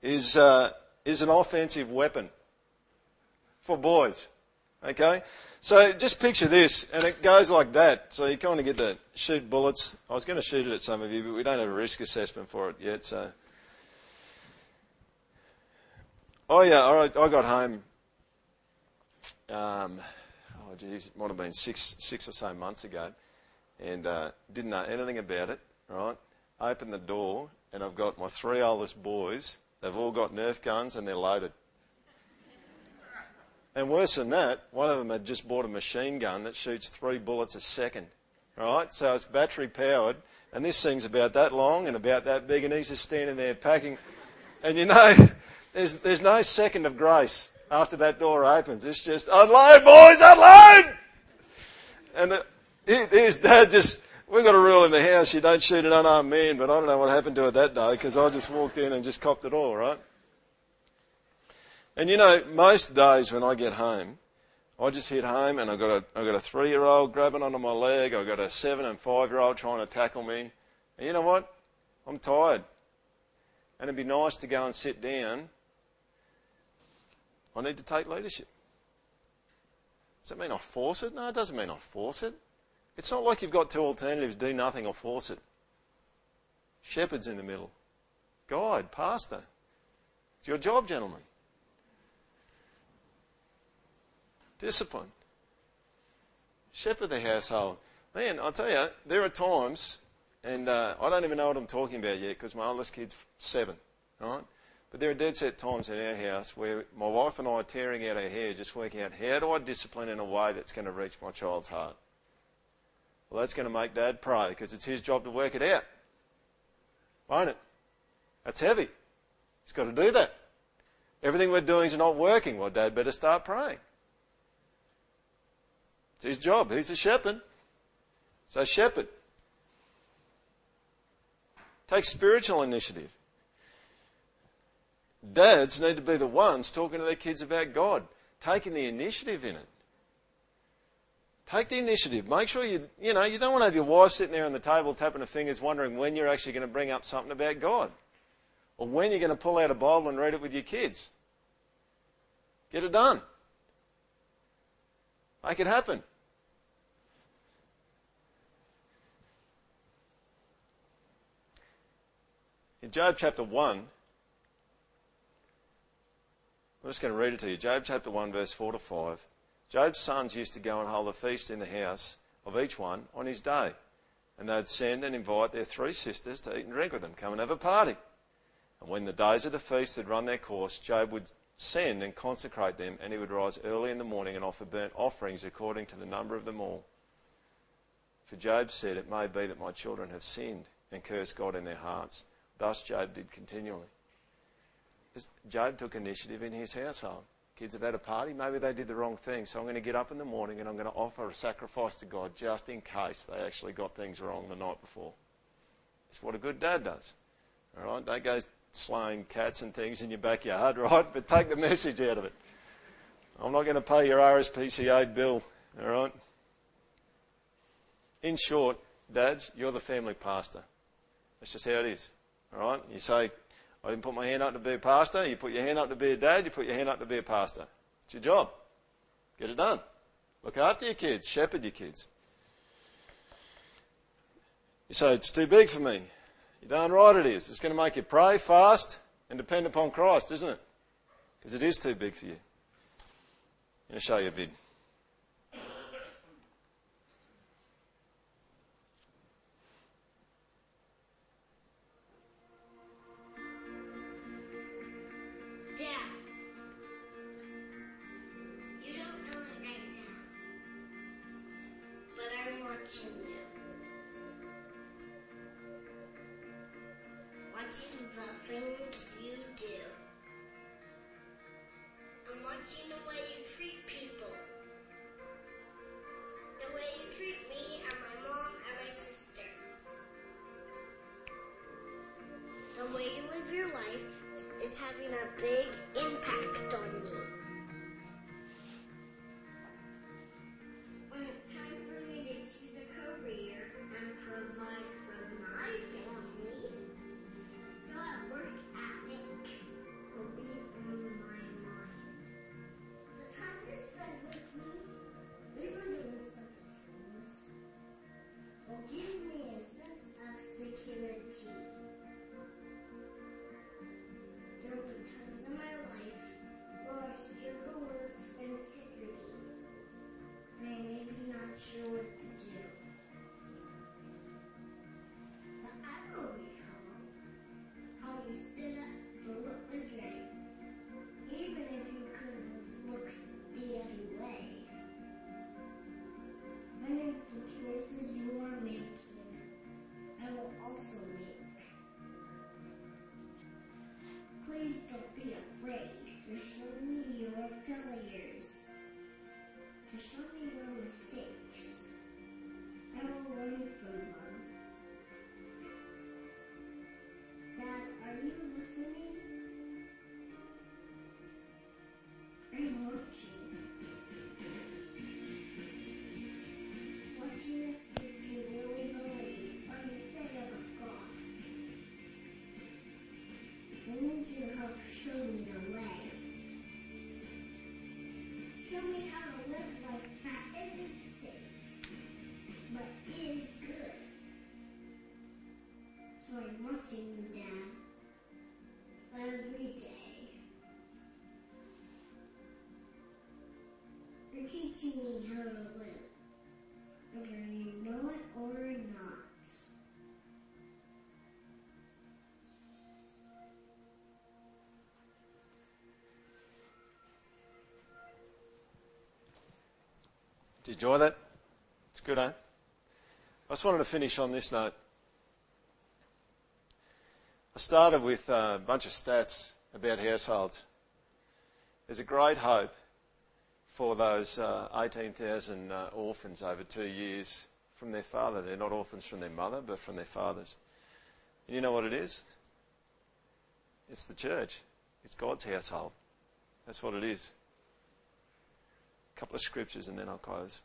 is, uh, is an offensive weapon for boys. Okay? So just picture this, and it goes like that. So you kind of get to shoot bullets. I was going to shoot it at some of you, but we don't have a risk assessment for it yet. So, oh yeah, all right. I got home. Um, oh geez, it might have been six, six or so months ago, and uh, didn't know anything about it. Right? Opened the door, and I've got my three oldest boys. They've all got Nerf guns, and they're loaded. And worse than that, one of them had just bought a machine gun that shoots three bullets a second. Right? So it's battery powered. And this thing's about that long and about that big, and he's just standing there packing. And you know, there's, there's no second of grace after that door opens. It's just, unload, boys, unload! And it, his dad just, we've got a rule in the house, you don't shoot an unarmed man, but I don't know what happened to it that day because I just walked in and just copped it all, right? And you know, most days when I get home, I just hit home and I've got a, I've got a three year old grabbing onto my leg, I've got a seven and five year old trying to tackle me. And you know what? I'm tired. And it'd be nice to go and sit down. I need to take leadership. Does that mean I force it? No, it doesn't mean I force it. It's not like you've got two alternatives do nothing or force it. Shepherd's in the middle. Guide, pastor. It's your job, gentlemen. Discipline. Shepherd the household. Man, I'll tell you, there are times, and uh, I don't even know what I'm talking about yet because my oldest kid's seven, right? But there are dead set times in our house where my wife and I are tearing out our hair, just working out how do I discipline in a way that's going to reach my child's heart. Well, that's going to make Dad pray because it's his job to work it out, won't it? That's heavy. He's got to do that. Everything we're doing is not working. Well, Dad better start praying. It's his job. He's a shepherd. So, shepherd. Take spiritual initiative. Dads need to be the ones talking to their kids about God, taking the initiative in it. Take the initiative. Make sure you, you know, you don't want to have your wife sitting there on the table tapping her fingers wondering when you're actually going to bring up something about God. Or when you're going to pull out a Bible and read it with your kids. Get it done. Make it happen. In Job chapter 1, I'm just going to read it to you. Job chapter 1, verse 4 to 5. Job's sons used to go and hold a feast in the house of each one on his day. And they'd send and invite their three sisters to eat and drink with them, come and have a party. And when the days of the feast had run their course, Job would send and consecrate them, and he would rise early in the morning and offer burnt offerings according to the number of them all. For Job said, It may be that my children have sinned and cursed God in their hearts. Thus Job did continually. Job took initiative in his household. kids have had a party. Maybe they did the wrong thing. So I'm going to get up in the morning and I'm going to offer a sacrifice to God just in case they actually got things wrong the night before. It's what a good dad does. All right? Don't go slaying cats and things in your backyard, right? But take the message out of it. I'm not going to pay your RSPCA bill, all right? In short, dads, you're the family pastor. That's just how it is, right? You say, I didn't put my hand up to be a pastor. You put your hand up to be a dad. You put your hand up to be a pastor. It's your job. Get it done. Look after your kids. Shepherd your kids. You say, it's too big for me. You're darn right it is. It's going to make you pray, fast, and depend upon Christ, isn't it? Because it is too big for you. I'm going to show you a bit. You're teaching me how to live, whether you know it or not. Did you enjoy that? It's good, eh? I just wanted to finish on this note. I started with a bunch of stats about households. There's a great hope for those uh, 18,000 uh, orphans over two years from their father. They're not orphans from their mother, but from their fathers. And you know what it is? It's the church. It's God's household. That's what it is. A couple of scriptures and then I'll close.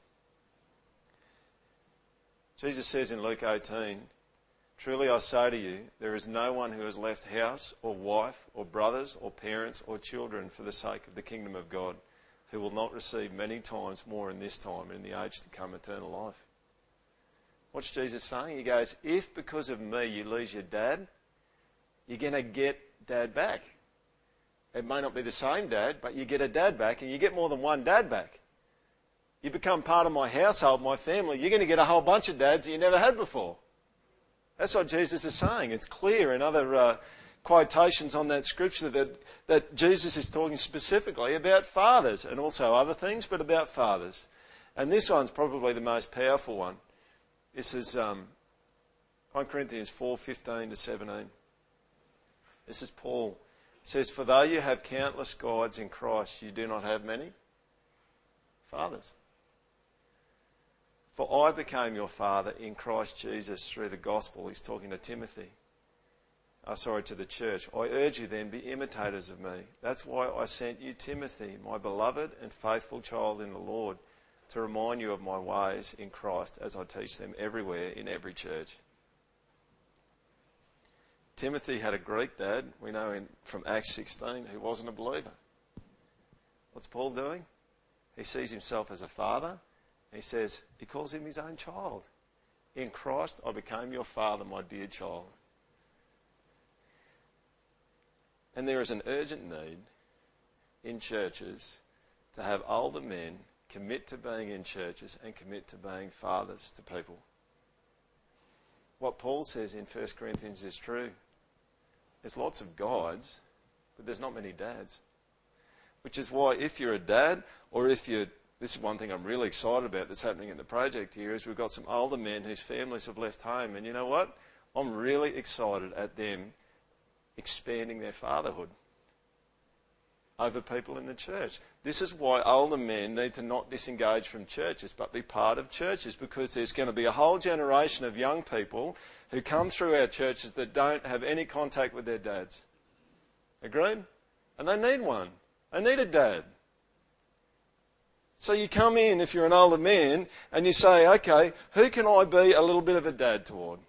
Jesus says in Luke 18, Truly I say to you, there is no one who has left house or wife or brothers or parents or children for the sake of the kingdom of God who will not receive many times more in this time and in the age to come eternal life. What's Jesus saying? He goes, If because of me you lose your dad, you're going to get dad back. It may not be the same dad, but you get a dad back and you get more than one dad back. You become part of my household, my family, you're going to get a whole bunch of dads that you never had before. That's what Jesus is saying. It's clear in other uh, quotations on that scripture that, that Jesus is talking specifically about fathers and also other things, but about fathers. And this one's probably the most powerful one. This is um, 1 Corinthians 4:15 to 17. This is Paul It says, For though you have countless guides in Christ, you do not have many fathers. For I became your father in Christ Jesus through the gospel. He's talking to Timothy. Oh, sorry, to the church. I urge you then, be imitators of me. That's why I sent you Timothy, my beloved and faithful child in the Lord, to remind you of my ways in Christ as I teach them everywhere in every church. Timothy had a Greek dad, we know in, from Acts 16, who wasn't a believer. What's Paul doing? He sees himself as a father he says, he calls him his own child. In Christ, I became your father, my dear child. And there is an urgent need in churches to have older men commit to being in churches and commit to being fathers to people. What Paul says in 1 Corinthians is true. There's lots of guides, but there's not many dads. Which is why, if you're a dad or if you're this is one thing I'm really excited about that's happening in the project here is we've got some older men whose families have left home. And you know what? I'm really excited at them expanding their fatherhood over people in the church. This is why older men need to not disengage from churches but be part of churches because there's going to be a whole generation of young people who come through our churches that don't have any contact with their dads. Agreed? And they need one. They need a dad. So you come in, if you're an older man, and you say, okay, who can I be a little bit of a dad toward?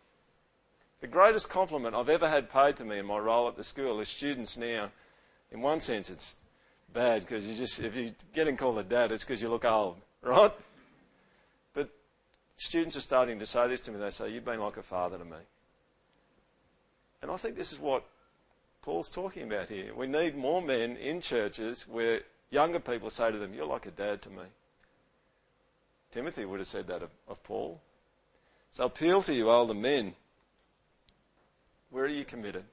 The greatest compliment I've ever had paid to me in my role at the school is students now, in one sense, it's bad because you just, if you're getting called a dad, it's because you look old, right? But students are starting to say this to me. They say, You've been like a father to me. And I think this is what Paul's talking about here. We need more men in churches where Younger people say to them, You're like a dad to me. Timothy would have said that of, of Paul. So appeal to you, older men. Where are you committed?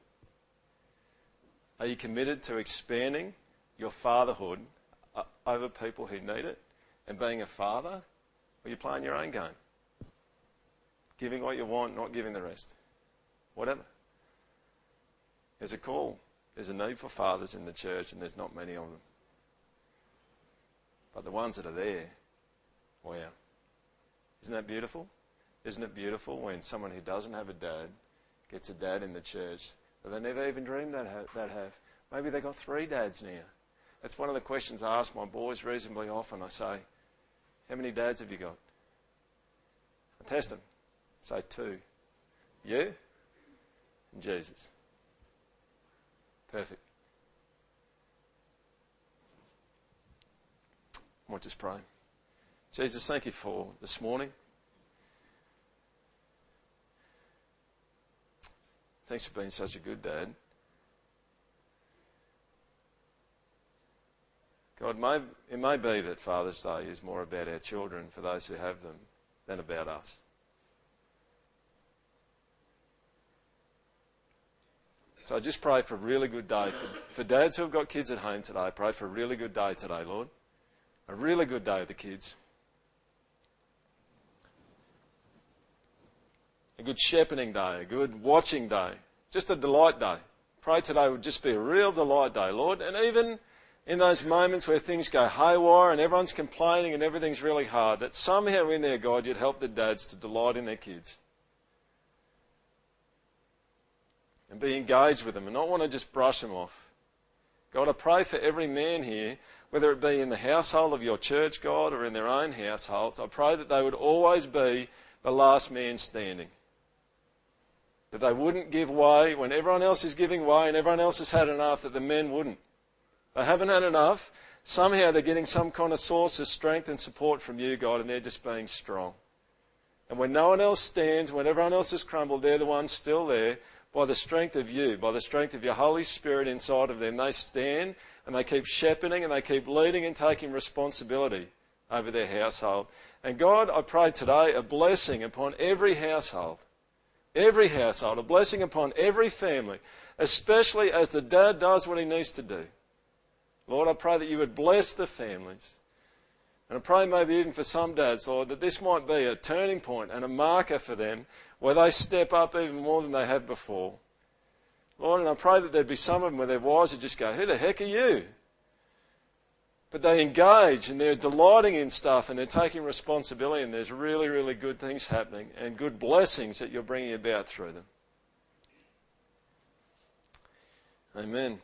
Are you committed to expanding your fatherhood uh, over people who need it and being a father? Or are you playing your own game? Giving what you want, not giving the rest. Whatever. There's a call. There's a need for fathers in the church, and there's not many of them. But the ones that are there, wow. Isn't that beautiful? Isn't it beautiful when someone who doesn't have a dad gets a dad in the church that they never even dreamed they'd have? They'd have. Maybe they got three dads now. That's one of the questions I ask my boys reasonably often. I say, How many dads have you got? I test them. I say, Two. You? And Jesus. Perfect. Might just pray. Jesus, thank you for this morning. Thanks for being such a good dad. God, may, it may be that Father's Day is more about our children, for those who have them, than about us. So I just pray for a really good day. For, for dads who have got kids at home today, pray for a really good day today, Lord. A really good day with the kids. A good shepherding day, a good watching day, just a delight day. Pray today would just be a real delight day, Lord. And even in those moments where things go haywire and everyone's complaining and everything's really hard, that somehow in there, God, you'd help the dads to delight in their kids. And be engaged with them and not want to just brush them off. God, I pray for every man here whether it be in the household of your church, God, or in their own households, I pray that they would always be the last man standing. That they wouldn't give way when everyone else is giving way and everyone else has had enough, that the men wouldn't. They haven't had enough. Somehow they're getting some kind of source of strength and support from you, God, and they're just being strong. And when no one else stands, when everyone else has crumbled, they're the ones still there. By the strength of you, by the strength of your Holy Spirit inside of them, they stand and they keep shepherding and they keep leading and taking responsibility over their household. And God, I pray today a blessing upon every household. Every household, a blessing upon every family, especially as the dad does what he needs to do. Lord, I pray that you would bless the families. And I pray maybe even for some dads, Lord, that this might be a turning point and a marker for them where they step up even more than they have before Lord, and I pray that there'd be some of them where their wives would just go, Who the heck are you? But they engage and they're delighting in stuff and they're taking responsibility and there's really, really good things happening and good blessings that you're bringing about through them. Amen.